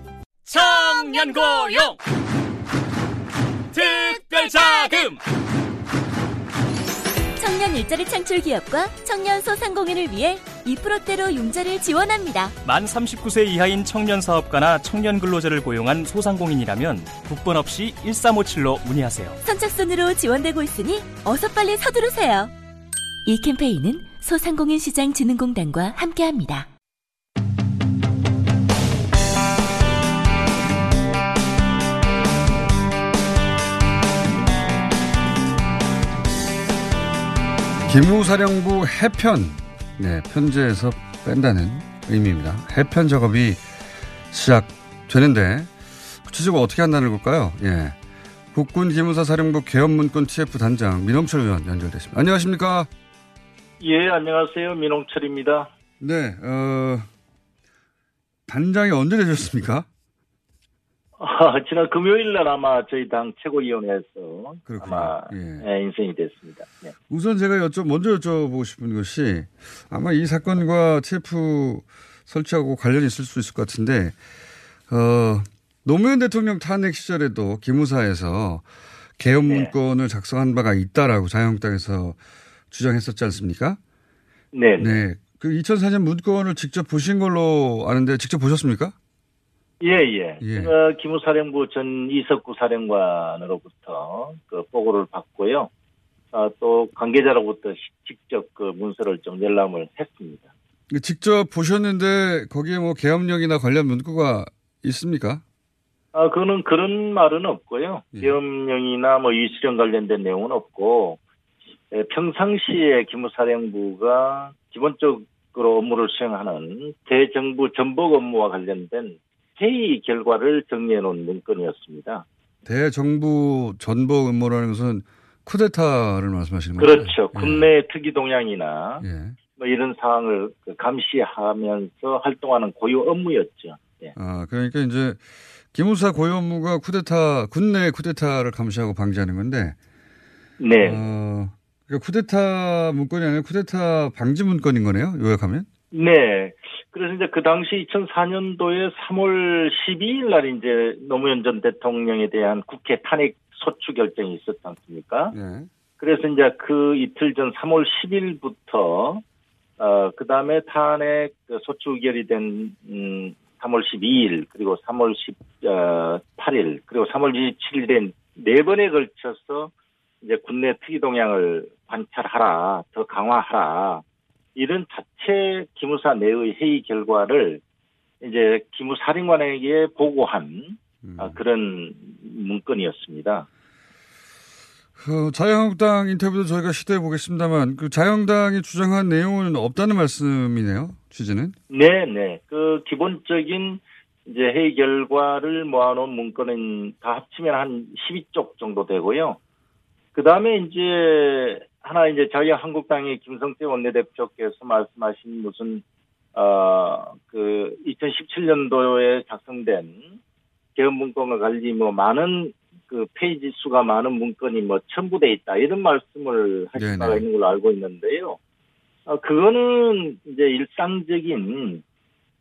[SPEAKER 12] 청년고용 특별자금
[SPEAKER 13] 청년 일자리 창출 기업과 청년 소상공인을 위해 2%대로 융자를 지원합니다.
[SPEAKER 14] 만 39세 이하인 청년 사업가나 청년 근로자를 고용한 소상공인이라면 국번 없이 1357로 문의하세요.
[SPEAKER 13] 선착순으로 지원되고 있으니 어서 빨리 서두르세요. 이 캠페인은 소상공인 시장 진흥공단과 함께합니다.
[SPEAKER 8] 기무사령부 해편 네, 편제에서 뺀다는 의미입니다. 해편 작업이 시작되는데 구체적으로 어떻게 한다는 걸까요? 예. 국군 기무사 사령부 개헌문건 TF 단장 민홍철 의원 연결됐습니다. 안녕하십니까?
[SPEAKER 12] 예, 안녕하세요. 민홍철입니다.
[SPEAKER 8] 네, 어, 단장이 언제 되셨습니까?
[SPEAKER 12] 아, 지난 금요일 날 아마 저희 당 최고위원회에서
[SPEAKER 8] 그렇군요.
[SPEAKER 12] 아마
[SPEAKER 8] 예.
[SPEAKER 12] 예, 인생이 됐습니다. 네.
[SPEAKER 8] 우선 제가 여쭤, 먼저 여쭤보고 싶은 것이 아마 이 사건과 TF 설치하고 관련이 있을 수 있을 것 같은데, 어, 노무현 대통령 탄핵 시절에도 기무사에서 개헌 문건을 작성한 바가 있다라고 자유한국당에서 주장했었지 않습니까?
[SPEAKER 12] 네.
[SPEAKER 8] 네. 그 2004년 문건을 직접 보신 걸로 아는데 직접 보셨습니까?
[SPEAKER 12] 예, 예.
[SPEAKER 8] 예.
[SPEAKER 12] 제가 기무사령부 전 이석구 사령관으로부터 그 보고를 받고요. 아, 또 관계자로부터 시- 직접 그 문서를 좀 열람을 했습니다.
[SPEAKER 8] 직접 보셨는데 거기에 뭐 계엄령이나 관련 문구가 있습니까?
[SPEAKER 12] 아, 그거는 그런 말은 없고요.
[SPEAKER 8] 예.
[SPEAKER 12] 계엄령이나 뭐 이수령 관련된 내용은 없고, 에, 평상시에 기무사령부가 기본적으로 업무를 수행하는 대정부 전복 업무와 관련된 회의 결과를 정리해 놓은 문건이었습니다.
[SPEAKER 8] 대정부 전복 음모라는 것은 쿠데타를 말씀하시는 거죠?
[SPEAKER 12] 그렇죠. 국내 특이 동향이나
[SPEAKER 8] 예.
[SPEAKER 12] 뭐 이런 그 감시하면서 활동하는 고유 업무였죠. 예.
[SPEAKER 8] 아, 그러니까 이제 기무사 고유 업무가 쿠데타, 군내 쿠데타를 감시하고 방지하는 건데.
[SPEAKER 12] 네.
[SPEAKER 8] 어, 그러니까 쿠데타 문건이 아니라 쿠데타 방지 문건인 거네요. 요약하면.
[SPEAKER 12] 네. 그래서 이제 그 당시 2004년도에 3월 12일 날 이제 노무현 전 대통령에 대한 국회 탄핵 소추 결정이 있었지 않습니까?
[SPEAKER 8] 네.
[SPEAKER 12] 그래서 이제 그 이틀 전 3월 10일부터 어, 그 다음에 탄핵 그 소추 의결이 된, 음, 3월 12일, 그리고 3월 18일, 그리고 3월 27일에 네 번에 걸쳐서 이제 국내 특이 동향을 관찰하라, 더 강화하라, 이런 자체 기무사 내의 회의 결과를 이제 기무사령관에게 보고한 아, 그런 문건이었습니다.
[SPEAKER 8] 그 자유한국당 인터뷰도 저희가 시도해 보겠습니다만 그 자유한국당이 주장한 내용은 없다는 말씀이네요. 취지는.
[SPEAKER 12] 네, 네. 그 기본적인 이제 회의 결과를 모아놓은 문건은 다 합치면 한 12쪽 정도 되고요. 그 다음에 이제 하나 이제 자유한국당의 김성태 원내대표께서 말씀하신 무슨 어 그 2017년도에 작성된 개헌 문건과 관리 뭐 많은 그 페이지 수가 많은 문건이 뭐 첨부돼 있다 이런 말씀을 하신. 바가 있는 걸로 알고 있는데요. 어, 그거는 이제 일상적인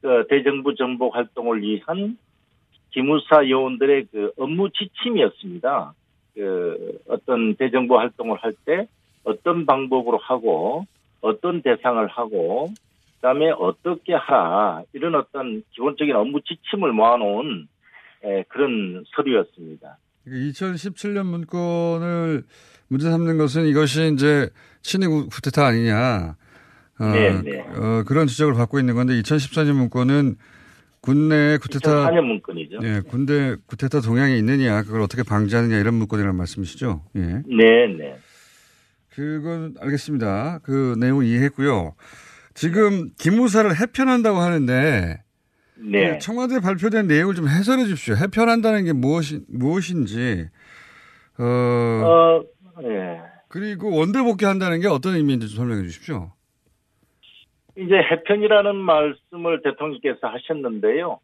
[SPEAKER 12] 그 대정부 정복 활동을 위한 기무사 요원들의 그 업무 지침이었습니다. 그 어떤 대정부 활동을 할 때 어떤 방법으로 하고 어떤 대상을 하고 그다음에 어떻게 하라 이런 어떤 기본적인 업무 지침을 모아놓은 에, 그런 서류였습니다.
[SPEAKER 8] 2017년 문건을 문제 삼는 것은 이것이 이제 친위 쿠데타 아니냐. 어,
[SPEAKER 12] 네, 네.
[SPEAKER 8] 어, 그런 지적을 받고 있는 건데 2014년 문건은 군내 쿠데타
[SPEAKER 12] 2004년 문건이죠.
[SPEAKER 8] 예, 군대 쿠데타 동향이 있느냐, 그걸 어떻게 방지하느냐 이런 문건이라는 말씀이시죠? 예.
[SPEAKER 12] 네, 네.
[SPEAKER 8] 그건 알겠습니다. 그 내용 이해했고요. 지금 기무사를 해편한다고 하는데
[SPEAKER 12] 네.
[SPEAKER 8] 그 청와대 발표된 내용을 좀 해설해 주십시오. 해편한다는 게 무엇이 무엇인지 어,
[SPEAKER 12] 어, 예.
[SPEAKER 8] 그리고 원대 복귀한다는 게 어떤 의미인지 좀 설명해 주십시오.
[SPEAKER 12] 이제 해편이라는 말씀을 대통령께서 하셨는데요.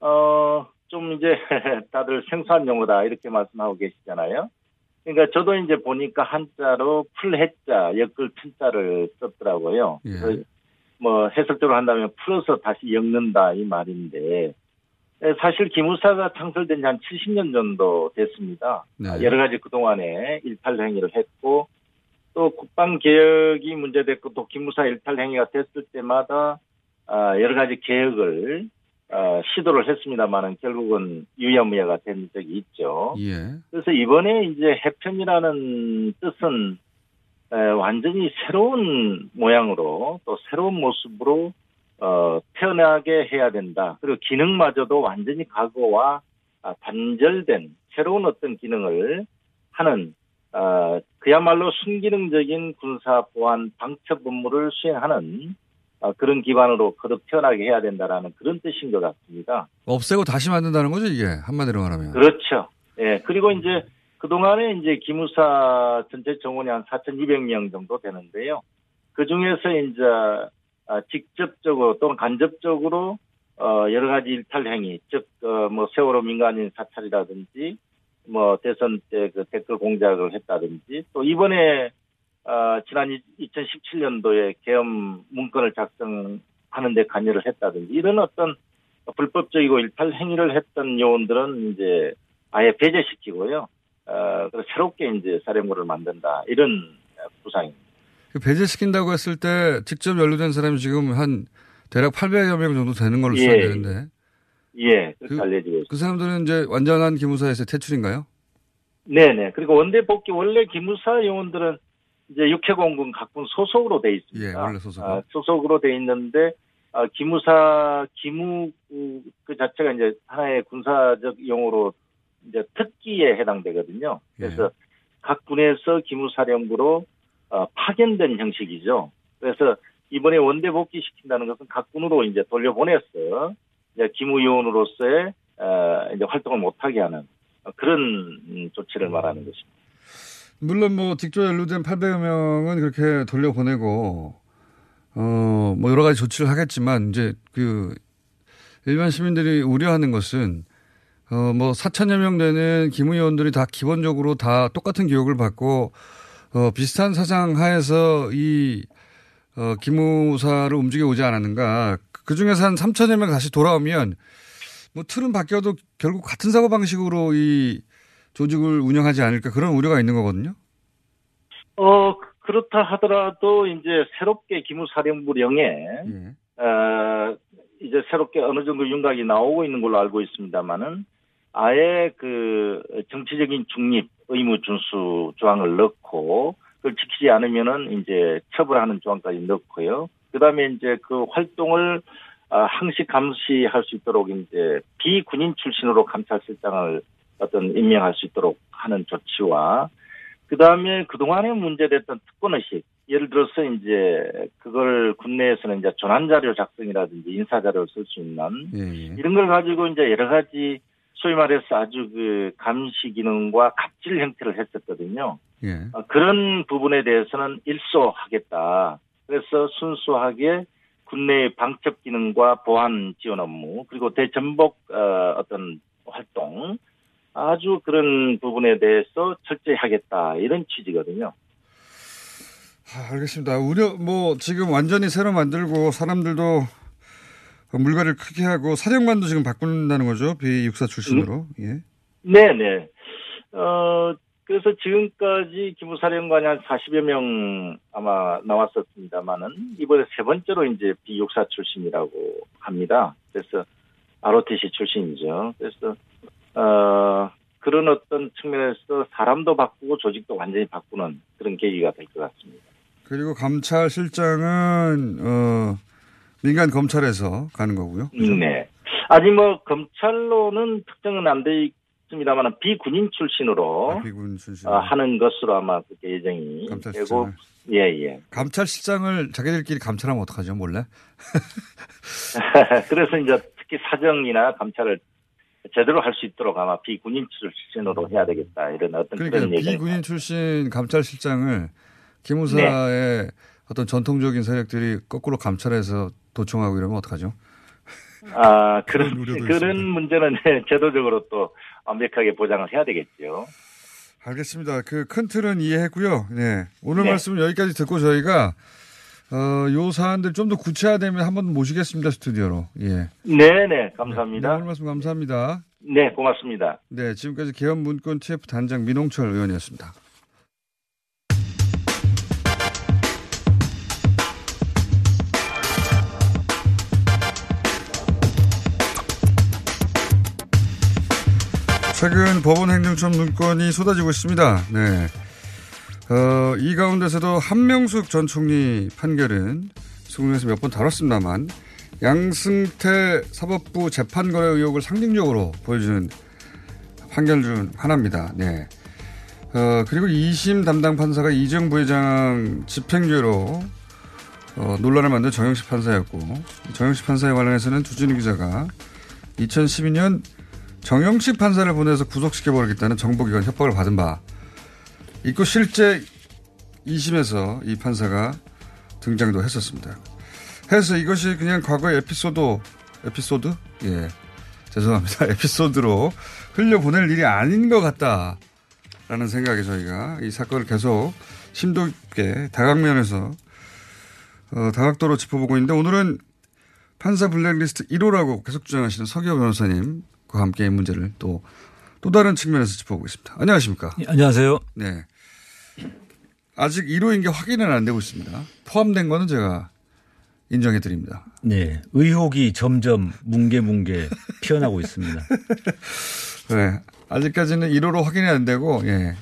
[SPEAKER 12] 어, 좀 이제 다들 생소한 용어다 이렇게 말씀하고 계시잖아요. 그러니까 저도 이제 보니까 한자로 풀해자, 엮을 편자를 썼더라고요.
[SPEAKER 8] 예.
[SPEAKER 12] 그래서 뭐 해석적으로 한다면 풀어서 다시 엮는다 이 말인데 에, 사실 기무사가 창설된 지 한 70년 정도 됐습니다.
[SPEAKER 8] 네.
[SPEAKER 12] 아, 여러 가지 그동안에 일탈 행위를 했고 또 국방 개혁이 문제됐고 또 기무사 일탈 행위가 됐을 때마다 아, 여러 가지 개혁을 아, 시도를 했습니다만은 결국은 유야무야가 된 적이 있죠.
[SPEAKER 8] 예.
[SPEAKER 12] 그래서 이번에 이제 해편이라는 뜻은 에, 완전히 새로운 모양으로 또 새로운 모습으로 어, 태어나게 해야 된다. 그리고 기능마저도 완전히 과거와 아, 단절된 새로운 어떤 기능을 하는 어, 그야말로 순기능적인 군사 보안 방첩 업무를 수행하는 어, 그런 기반으로 거듭 태어나게 해야 된다라는 그런 뜻인 것 같습니다.
[SPEAKER 8] 없애고 다시 만든다는 거죠, 이게. 한마디로 말하면.
[SPEAKER 12] 그렇죠. 예. 그리고 이제 그 동안에 이제 기무사 전체 정원이 한 4,200명 정도 되는데요. 그 중에서 이제 아, 직접적으로 또는 간접적으로 어, 여러 가지 일탈 행위, 즉, 어, 뭐, 세월호 민간인 사찰이라든지, 뭐, 대선 때 그 댓글 공작을 했다든지, 또 이번에, 어, 지난 2017년도에 계엄 문건을 작성하는 데 관여를 했다든지, 이런 어떤 불법적이고 일탈 행위를 했던 요원들은 이제 아예 배제시키고요. 어, 그래서 새롭게 이제 사령부를 만든다. 이런 부상입니다.
[SPEAKER 8] 그 배제시킨다고 했을 때 직접 연루된 사람이 지금 한 대략 800여 명 정도 되는 걸로
[SPEAKER 12] 예.
[SPEAKER 8] 추정되는데
[SPEAKER 12] 예, 그렇게 알려지고 있습니다.
[SPEAKER 8] 그 사람들은 이제 완전한 기무사에서 퇴출인가요?
[SPEAKER 12] 네네. 그리고 원대 복귀 원래 기무사 요원들은 이제 육해공군 각군 소속으로 돼 있습니다.
[SPEAKER 8] 예, 원래 소속.
[SPEAKER 12] 아, 소속으로 돼 있는데 아, 기무사 기무 그, 그 자체가 이제 하나의 군사적 용어로 이제 특기에 해당되거든요. 그래서 각 군에서 기무사령부로 어, 파견된 형식이죠. 그래서 이번에 원대 복귀 시킨다는 것은 각 군으로 이제 돌려보내서 이제 기무요원으로서의 어, 이제 활동을 못하게 하는 그런 음, 조치를 말하는 것입니다.
[SPEAKER 8] 물론 뭐 직접 연루된 800여 명은 그렇게 돌려보내고 어 뭐 여러 가지 조치를 하겠지만 이제 그 일반 시민들이 우려하는 것은 어 뭐 4천여 명 되는 기무위원들이 다 기본적으로 다 똑같은 교육을 받고 어 비슷한 사상 하에서 이 어, 기무사를 움직여 오지 않았는가. 그 중에서 한 3천여 명 다시 돌아오면 뭐 틀은 바뀌어도 결국 같은 사고 방식으로 이 조직을 운영하지 않을까 그런 우려가 있는 거거든요.
[SPEAKER 12] 어, 그렇다 하더라도 이제 새롭게 기무사령부령에, 어, 이제 새롭게 어느 정도 윤곽이 나오고 있는 걸로 알고 있습니다만은 아예 그 정치적인 중립 의무 준수 조항을 넣고 그걸 지키지 않으면은 이제 처벌하는 조항까지 넣고요. 그 다음에 이제 그 활동을 아, 항시 감시할 수 있도록 이제 비군인 출신으로 감찰실장을 어떤 임명할 수 있도록 하는 조치와 그 다음에 그동안에 문제됐던 특권의식 예를 들어서 이제 그걸 국내에서는 이제 전환자료 작성이라든지 인사자료를 쓸 수 있는 이런 걸 가지고 이제 여러 가지 소위 말해서 아주 그 감시 기능과 갑질 형태를 했었거든요.
[SPEAKER 8] 예.
[SPEAKER 12] 어, 그런 부분에 대해서는 일소하겠다. 그래서 순수하게 국내의 방첩 기능과 보안 지원 업무 그리고 대전복 어, 어떤 활동 아주 그런 부분에 대해서 철저히 하겠다 이런 취지거든요.
[SPEAKER 8] 아, 알겠습니다. 우려 뭐 지금 완전히 새로 만들고 사람들도 물갈이를 크게 하고 사령관도 지금 바꾼다는 거죠. 비육사 출신으로. 예.
[SPEAKER 12] 네네. 어, 그래서 지금까지 기무사령관이 한 40여 명 아마 나왔었습니다만은 이번에 세 번째로 이제 비육사 출신이라고 합니다. 그래서 ROTC 출신이죠. 그래서, 어, 그런 어떤 측면에서 사람도 바꾸고 조직도 완전히 바꾸는 그런 계기가 될 것 같습니다.
[SPEAKER 8] 그리고 감찰실장은 어 민간 검찰에서 가는 거고요. 그죠?
[SPEAKER 12] 네. 아직 뭐 검찰로는 특정은 안 돼 있습니다만 비군인 출신으로
[SPEAKER 8] 아, 비군 출신.
[SPEAKER 12] 어, 하는 것으로 아마 그렇게 예정이 되고
[SPEAKER 8] 감찰실장을.
[SPEAKER 12] 예예.
[SPEAKER 8] 감찰실장을 자기들끼리 감찰하면 어떡하죠? 몰래?
[SPEAKER 12] 그래서 이제 특히 사정이나 감찰을 제대로 할 수 있도록 아마 비군인 출신으로 해야 되겠다 이런 어떤
[SPEAKER 8] 그러니까
[SPEAKER 12] 그런 얘기.
[SPEAKER 8] 비군인 출신 감찰실장을 기무사의 어떤 전통적인 세력들이 거꾸로 감찰해서 도청하고 이러면 어떡하죠?
[SPEAKER 12] 아 그런 그런 문제는 네, 제도적으로 또 완벽하게 보장을 해야 되겠죠.
[SPEAKER 8] 알겠습니다. 그 큰 틀은 이해했고요. 네. 오늘
[SPEAKER 12] 네.
[SPEAKER 8] 말씀은 여기까지 듣고 저희가 어, 요 사안들 좀 더 구체화되면 한 번 모시겠습니다. 스튜디오로. 예.
[SPEAKER 12] 네네 감사합니다.
[SPEAKER 8] 오늘 말씀 감사합니다.
[SPEAKER 12] 네 고맙습니다.
[SPEAKER 8] 네, 지금까지 개헌 문건 TF 단장 민홍철 의원이었습니다. 최근 법원 행정처 문건이 쏟아지고 있습니다. 네. 어, 이 가운데서도 한명숙 전 총리 판결은 수국에서 몇 번 다뤘습니다만 양승태 사법부 재판거래 의혹을 상징적으로 보여주는 판결 중 하나입니다. 네. 어, 그리고 2심 담당 판사가 이정 부회장 집행유예로 어, 논란을 만든 정영식 판사였고 정영식 판사에 관련해서는 주진우 기자가 2012년 정영식 판사를 보내서 구속시켜버리겠다는 정보기관 협박을 받은 바 있고 실제 2심에서 이 판사가 등장도 했었습니다. 해서 이것이 그냥 과거의 에피소드, 에피소드? 예. 죄송합니다. 에피소드로 흘려보낼 일이 아닌 것 같다. 라는 생각에 저희가 이 사건을 계속 심도 있게 다각면에서 어, 다각도로 짚어보고 있는데 오늘은 판사 블랙리스트 1호라고 계속 주장하시는 서기호 변호사님과 함께 이 문제를 또, 또 다른 측면에서 짚어보고 있습니다. 안녕하십니까.
[SPEAKER 15] 네, 안녕하세요.
[SPEAKER 8] 네. 아직 1호인 게 확인은 안 되고 있습니다. 포함된 거는 제가 인정해 드립니다.
[SPEAKER 15] 네. 의혹이 점점 뭉게뭉게 피어나고 있습니다.
[SPEAKER 8] 네. 아직까지는 1호로 확인이 안 되고, 예.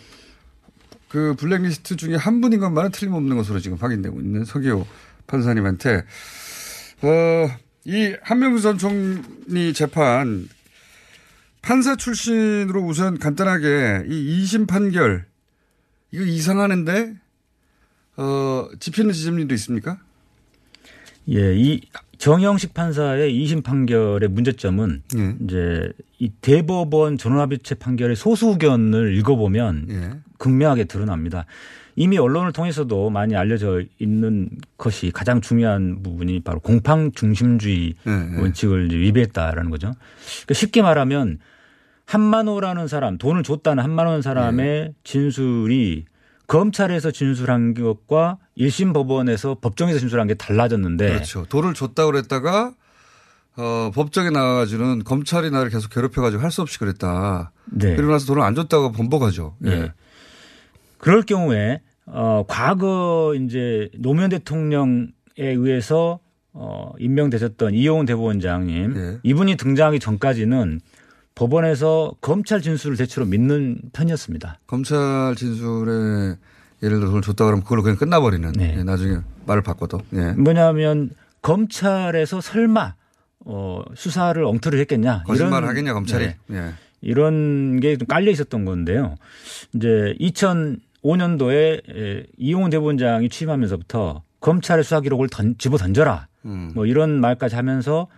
[SPEAKER 8] 그 블랙리스트 중에 한 분인 것만은 틀림없는 것으로 지금 확인되고 있는 서기호 판사님한테, 어, 이 한명수 전 총리 재판 판사 출신으로 우선 간단하게 이 2심 판결, 이거 이상하는데, 어, 집히는 지점님도 있습니까?
[SPEAKER 15] 예, 이 정영식 판사의 2심 판결의 문제점은
[SPEAKER 8] 예.
[SPEAKER 15] 이제 이 대법원 전원합의체 판결의 소수 의견을 읽어보면
[SPEAKER 8] 예.
[SPEAKER 15] 극명하게 드러납니다. 이미 언론을 통해서도 많이 알려져 있는 것이 가장 중요한 부분이 바로 공판 중심주의
[SPEAKER 8] 예,
[SPEAKER 15] 원칙을 이제 위배했다라는 거죠. 그러니까 쉽게 말하면 한만호라는 사람, 돈을 줬다는 한만호 사람의
[SPEAKER 8] 예.
[SPEAKER 15] 진술이 검찰에서 진술한 것과 1심 법원에서 법정에서 진술한 게 달라졌는데
[SPEAKER 8] 그렇죠. 돈을 줬다고 그랬다가 어, 법정에 나와가지고는 검찰이 나를 계속 괴롭혀가지고 할 수 없이 그랬다.
[SPEAKER 15] 네.
[SPEAKER 8] 그리고 나서 돈을 안 줬다고 번복하죠. 예.
[SPEAKER 15] 네. 그럴 경우에 어 과거 이제 노무현 대통령에 의해서 어 임명되셨던 이용훈 대법원장님
[SPEAKER 8] 예.
[SPEAKER 15] 이분이 등장하기 전까지는 법원에서 검찰 진술을 대체로 믿는 편이었습니다.
[SPEAKER 8] 검찰 진술에 예를 들어 돈을 줬다 그러면 그걸로 그냥 끝나버리는.
[SPEAKER 15] 네.
[SPEAKER 8] 예, 나중에 말을 바꿔도. 예.
[SPEAKER 15] 뭐냐면 검찰에서 설마 어 수사를 엉터리를 했겠냐
[SPEAKER 8] 거짓말
[SPEAKER 15] 이런-
[SPEAKER 8] 하겠냐 검찰이.
[SPEAKER 15] 네.
[SPEAKER 8] 예.
[SPEAKER 15] 이런 게 좀 깔려 있었던 건데요. 이제 2005년도에 이용훈 대법원장이 취임하면서부터 검찰의 수사 기록을 던, 집어 던져라.
[SPEAKER 8] 음.
[SPEAKER 15] 뭐 이런 말까지 하면서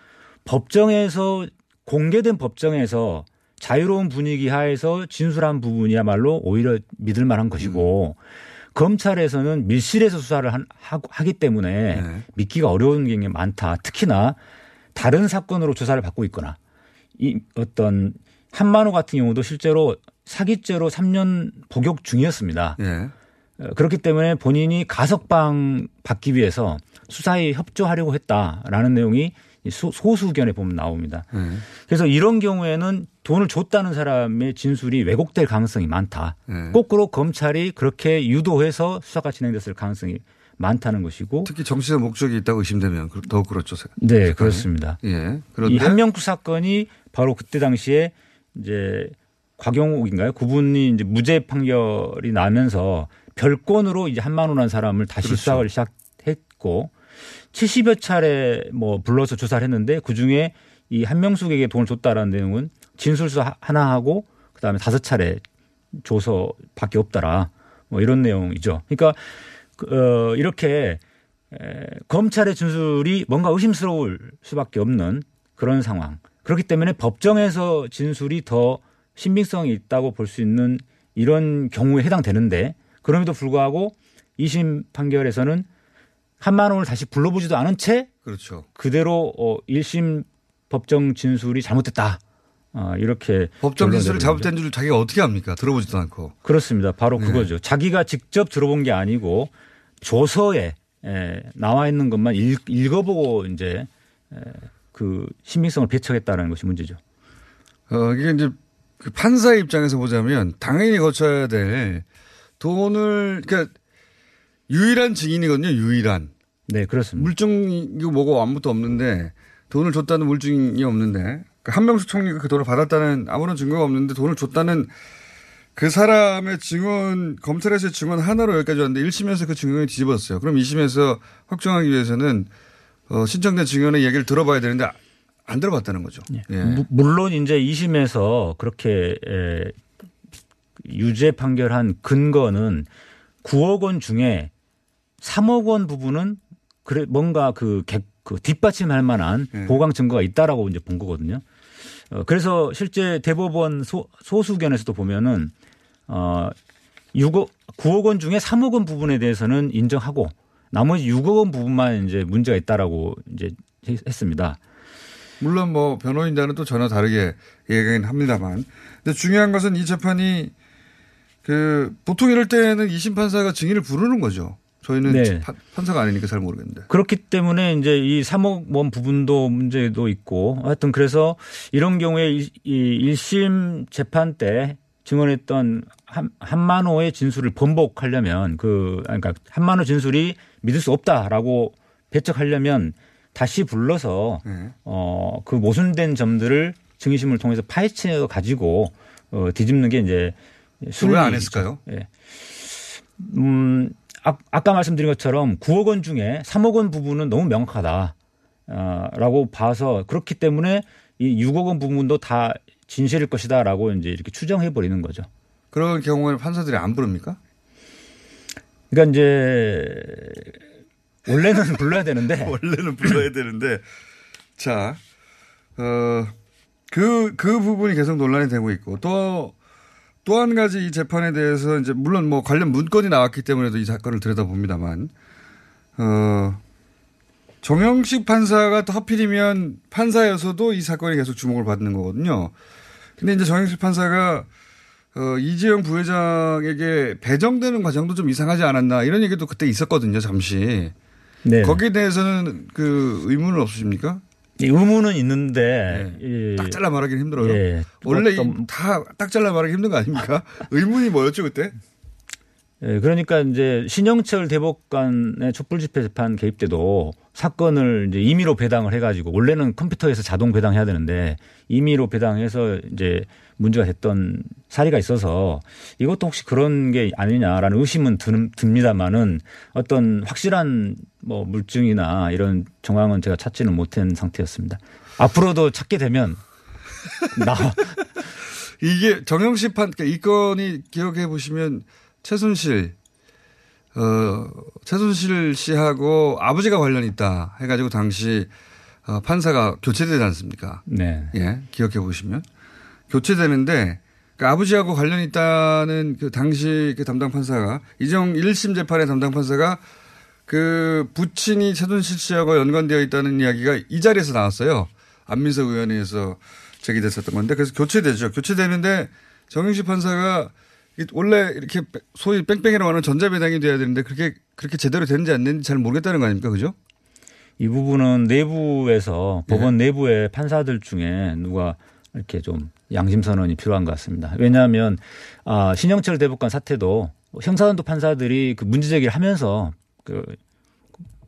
[SPEAKER 15] 법정에서 공개된 법정에서 자유로운 분위기 하에서 진술한 부분이야말로 오히려 믿을 만한 것이고 검찰에서는 밀실에서 수사를 한- 하고- 하기 때문에
[SPEAKER 8] 네.
[SPEAKER 15] 믿기가 어려운 게 많다. 특히나 다른 사건으로 조사를 받고 있거나 이 어떤 한만호 같은 경우도 실제로 사기죄로 3년 복역 중이었습니다.
[SPEAKER 8] 예.
[SPEAKER 15] 어, 그렇기 때문에 본인이 가석방 받기 위해서 수사에 협조하려고 했다라는 내용이 이 소- 소수 의견에 보면 나옵니다.
[SPEAKER 8] 예.
[SPEAKER 15] 그래서 이런 경우에는 돈을 줬다는 사람의 진술이 왜곡될 가능성이 많다.
[SPEAKER 8] 예.
[SPEAKER 15] 거꾸로 검찰이 그렇게 유도해서 수사가 진행됐을 가능성이 많다는 것이고
[SPEAKER 8] 특히 정치적 목적이 있다고 의심되면 그- 더욱 그렇죠.
[SPEAKER 15] 네,
[SPEAKER 8] 사건이.
[SPEAKER 15] 그렇습니다.
[SPEAKER 8] 예. 그런데
[SPEAKER 15] 이 한명구 사건이 바로 그때 당시에 이제 곽용옥인가요? 그분이 이제 무죄 판결이 나면서 별건으로 이제 한만호라는 사람을 다시
[SPEAKER 8] 그렇죠.
[SPEAKER 15] 수사를 시작했고 70여 차례 뭐 불러서 조사를 했는데 그 중에 이 한명숙에게 돈을 줬다라는 내용은 진술서 하- 하나 하고 그 다음에 다섯 차례 조서밖에 없더라. 뭐 이런 내용이죠. 그러니까 그, 어, 이렇게 에, 검찰의 진술이 뭔가 의심스러울 수밖에 없는 그런 상황. 그렇기 때문에 법정에서 진술이 더 신빙성이 있다고 볼 수 있는 이런 경우에 해당되는데 그럼에도 불구하고 2심 판결에서는 한만원을 다시 불러보지도 않은 채
[SPEAKER 8] 그렇죠.
[SPEAKER 15] 그대로 어 1심 법정 진술이 잘못됐다. 어, 이렇게
[SPEAKER 8] 법정 진술을 잘못된 줄 자기가 어떻게 합니까? 들어보지도 않고.
[SPEAKER 15] 그렇습니다. 바로
[SPEAKER 8] 네.
[SPEAKER 15] 그거죠. 자기가 직접 들어본 게 아니고 조서에 에, 나와 있는 것만 읽, 읽어보고 이제 에, 그 신빙성을 배척했다는 것이 문제죠.
[SPEAKER 8] 어, 이게 이제 그 판사의 입장에서 보자면 당연히 거쳐야 될 돈을, 그러니까 유일한 증인이거든요, 유일한.
[SPEAKER 15] 네, 그렇습니다.
[SPEAKER 8] 물증이고 뭐고 아무것도 없는데 돈을 줬다는 물증이 없는데 그 한명수 총리가 그 돈을 받았다는 아무런 증거가 없는데 돈을 줬다는 그 사람의 증언, 검찰에서의 증언 하나로 여기까지 왔는데 1심에서 그 증언이 뒤집었어요. 그럼 2심에서 확정하기 위해서는 어, 신청된 증언의 얘기를 들어봐야 되는데 안 들어봤다는 거죠. 예.
[SPEAKER 15] 무- 물론 이제 2심에서 그렇게 에, 유죄 판결한 근거는 9억 원 중에 3억 원 부분은 그래 뭔가 그, 개, 그 뒷받침할 만한
[SPEAKER 8] 네.
[SPEAKER 15] 보강 증거가 있다라고 이제 본 거거든요. 어, 그래서 실제 대법원 소, 소수 견에서도 보면은 어 6억 9억 원 중에 3억 원 부분에 대해서는 인정하고 나머지 6억 원 부분만 이제 문제가 있다라고 이제 했- 했습니다.
[SPEAKER 8] 물론 뭐 변호인단은 또 전혀 다르게 얘기하긴 합니다만. 근데 중요한 것은 이 재판이 그 보통 이럴 때는 2심 판사가 증인을 부르는 거죠. 저희는
[SPEAKER 15] 네.
[SPEAKER 8] 판- 판사가 아니니까 잘 모르겠는데.
[SPEAKER 15] 그렇기 때문에 이제 이 3억 원 부분도 문제도 있고 하여튼 그래서 이런 경우에 이, 이 1심 재판 때 증언했던 한, 한만호의 진술을 번복하려면 그 그러니까 한만호 진술이 믿을 수 없다라고 배척하려면 다시 불러서
[SPEAKER 8] 네.
[SPEAKER 15] 어 그 모순된 점들을 증인심을 통해서 파헤쳐 가지고 어 뒤집는 게 이제
[SPEAKER 8] 왜안 했을까요?
[SPEAKER 15] 예. 음, 아, 아까 말씀드린 것처럼 9억 원 중에 3억 원 부분은 너무 명확하다. 아, 라고 봐서 그렇기 때문에 이 6억 원 부분도 다 진실일 것이다 라고 이제 이렇게 추정해 버리는 거죠.
[SPEAKER 8] 그런 경우에는 판사들이 안 부릅니까?
[SPEAKER 15] 그러니까 이제 원래는 불러야 되는데
[SPEAKER 8] 원래는 불러야 되는데 자, 어, 그, 그 부분이 계속 논란이 되고 있고 또, 또 한 가지 이 재판에 대해서 이제 물론 뭐 관련 문건이 나왔기 때문에도 이 사건을 들여다봅니다만, 어, 정영식 판사가 또 하필이면 판사여서도 이 사건이 계속 주목을 받는 거거든요. 근데 이제 정영식 판사가 어, 이재용 부회장에게 배정되는 과정도 좀 이상하지 않았나 이런 얘기도 그때 있었거든요, 잠시.
[SPEAKER 15] 네.
[SPEAKER 8] 거기에 대해서는 그 의문은 없으십니까?
[SPEAKER 15] 이 의문은 있는데 이-
[SPEAKER 8] 딱 잘라 말하기 는 힘들어요.
[SPEAKER 15] 예.
[SPEAKER 8] 원래 다 딱 잘라 말하기 힘든 거 아닙니까? 의문이 뭐였죠 그때?
[SPEAKER 15] 예, 그러니까 이제 신영철 대법관의 촛불 집회 재판 개입 때도 사건을 이제 임의로 배당을 해가지고 원래는 컴퓨터에서 자동 배당해야 되는데 임의로 배당해서 이제 문제가 됐던 사례가 있어서 이것도 혹시 그런 게 아니냐라는 의심은 드, 듭니다만은 어떤 확실한 뭐 물증이나 이런 정황은 제가 찾지는 못한 상태였습니다. 앞으로도 찾게 되면 나
[SPEAKER 8] 이게 정영식 판, 그러니까 이 건이 기억해 보시면 최순실, 어, 최순실 씨하고 아버지가 관련이 있다 해가지고 당시 어, 판사가 교체되지 않습니까?
[SPEAKER 15] 네.
[SPEAKER 8] 예, 기억해 보시면. 교체되는데 그 아버지하고 관련이 있다는 그 당시 그 담당 판사가 이정 1심 재판의 담당 판사가 그 부친이 최순실 씨하고 연관되어 있다는 이야기가 이 자리에서 나왔어요. 안민석 의원회에서 제기됐었던 건데 그래서 교체되죠. 교체되는데 정영식 판사가 이 원래 이렇게 소위 뺑뺑이라고 하는 전자배당이 돼야 되는데 그렇게 그렇게 제대로 되는지 안 되는지 잘 모르겠다는 거 아닙니까? 그죠?
[SPEAKER 15] 이 부분은 내부에서 법원 내부의 판사들 중에 누가 이렇게 좀 양심 선언이 필요한 것 같습니다. 왜냐하면 아, 신영철 대법관 사태도 형사단도 판사들이 그 문제 제기를 하면서 그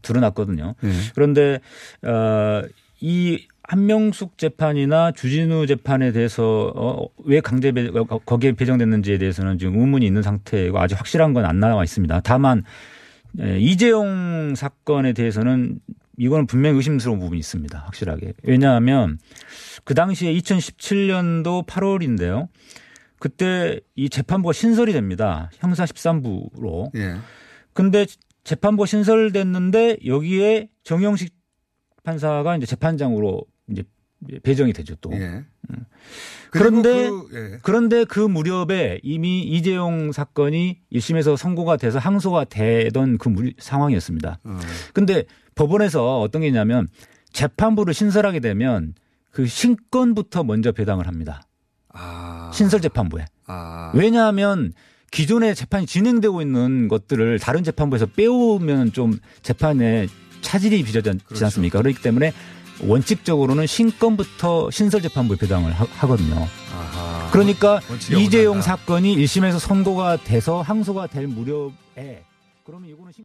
[SPEAKER 15] 드러났거든요. 그런데 어, 이 한명숙 재판이나 주진우 재판에 대해서 어, 왜 강제 배, 거- 거기에 배정됐는지에 대해서는 지금 의문이 있는 상태고 아직 확실한 건 안 나와 있습니다. 다만 에, 이재용 사건에 대해서는 이거는 분명히 의심스러운 부분이 있습니다. 확실하게. 왜냐하면 그 당시에 2017년도 8월인데요. 그때 이 재판부가 신설이 됩니다. 형사 13부로.
[SPEAKER 8] 예.
[SPEAKER 15] 근데 재판부가 신설됐는데 여기에 정영식 판사가 이제 재판장으로 이제 배정이 되죠 또.
[SPEAKER 8] 예.
[SPEAKER 15] 그런데
[SPEAKER 8] 그리고 그, 예.
[SPEAKER 15] 그런데 그 무렵에 이미 이재용 사건이 1심에서 선고가 돼서 항소가 되던 그 물- 상황이었습니다.
[SPEAKER 8] 어.
[SPEAKER 15] 근데 법원에서 어떤 게 있냐면 재판부를 신설하게 되면 그 신건부터 먼저 배당을 합니다. 신설 재판부에.
[SPEAKER 8] 아.
[SPEAKER 15] 왜냐하면 기존에 재판이 진행되고 있는 것들을 다른 재판부에서 빼오면 좀 재판에 차질이 빚어지지
[SPEAKER 8] 그렇죠.
[SPEAKER 15] 않습니까? 그렇기 때문에 원칙적으로는 신건부터 신설 재판부에 배당을 하, 하거든요. 그러니까 이재용. 사건이 1심에서 선고가 돼서 항소가 될 무렵에 그러면 이거는 신-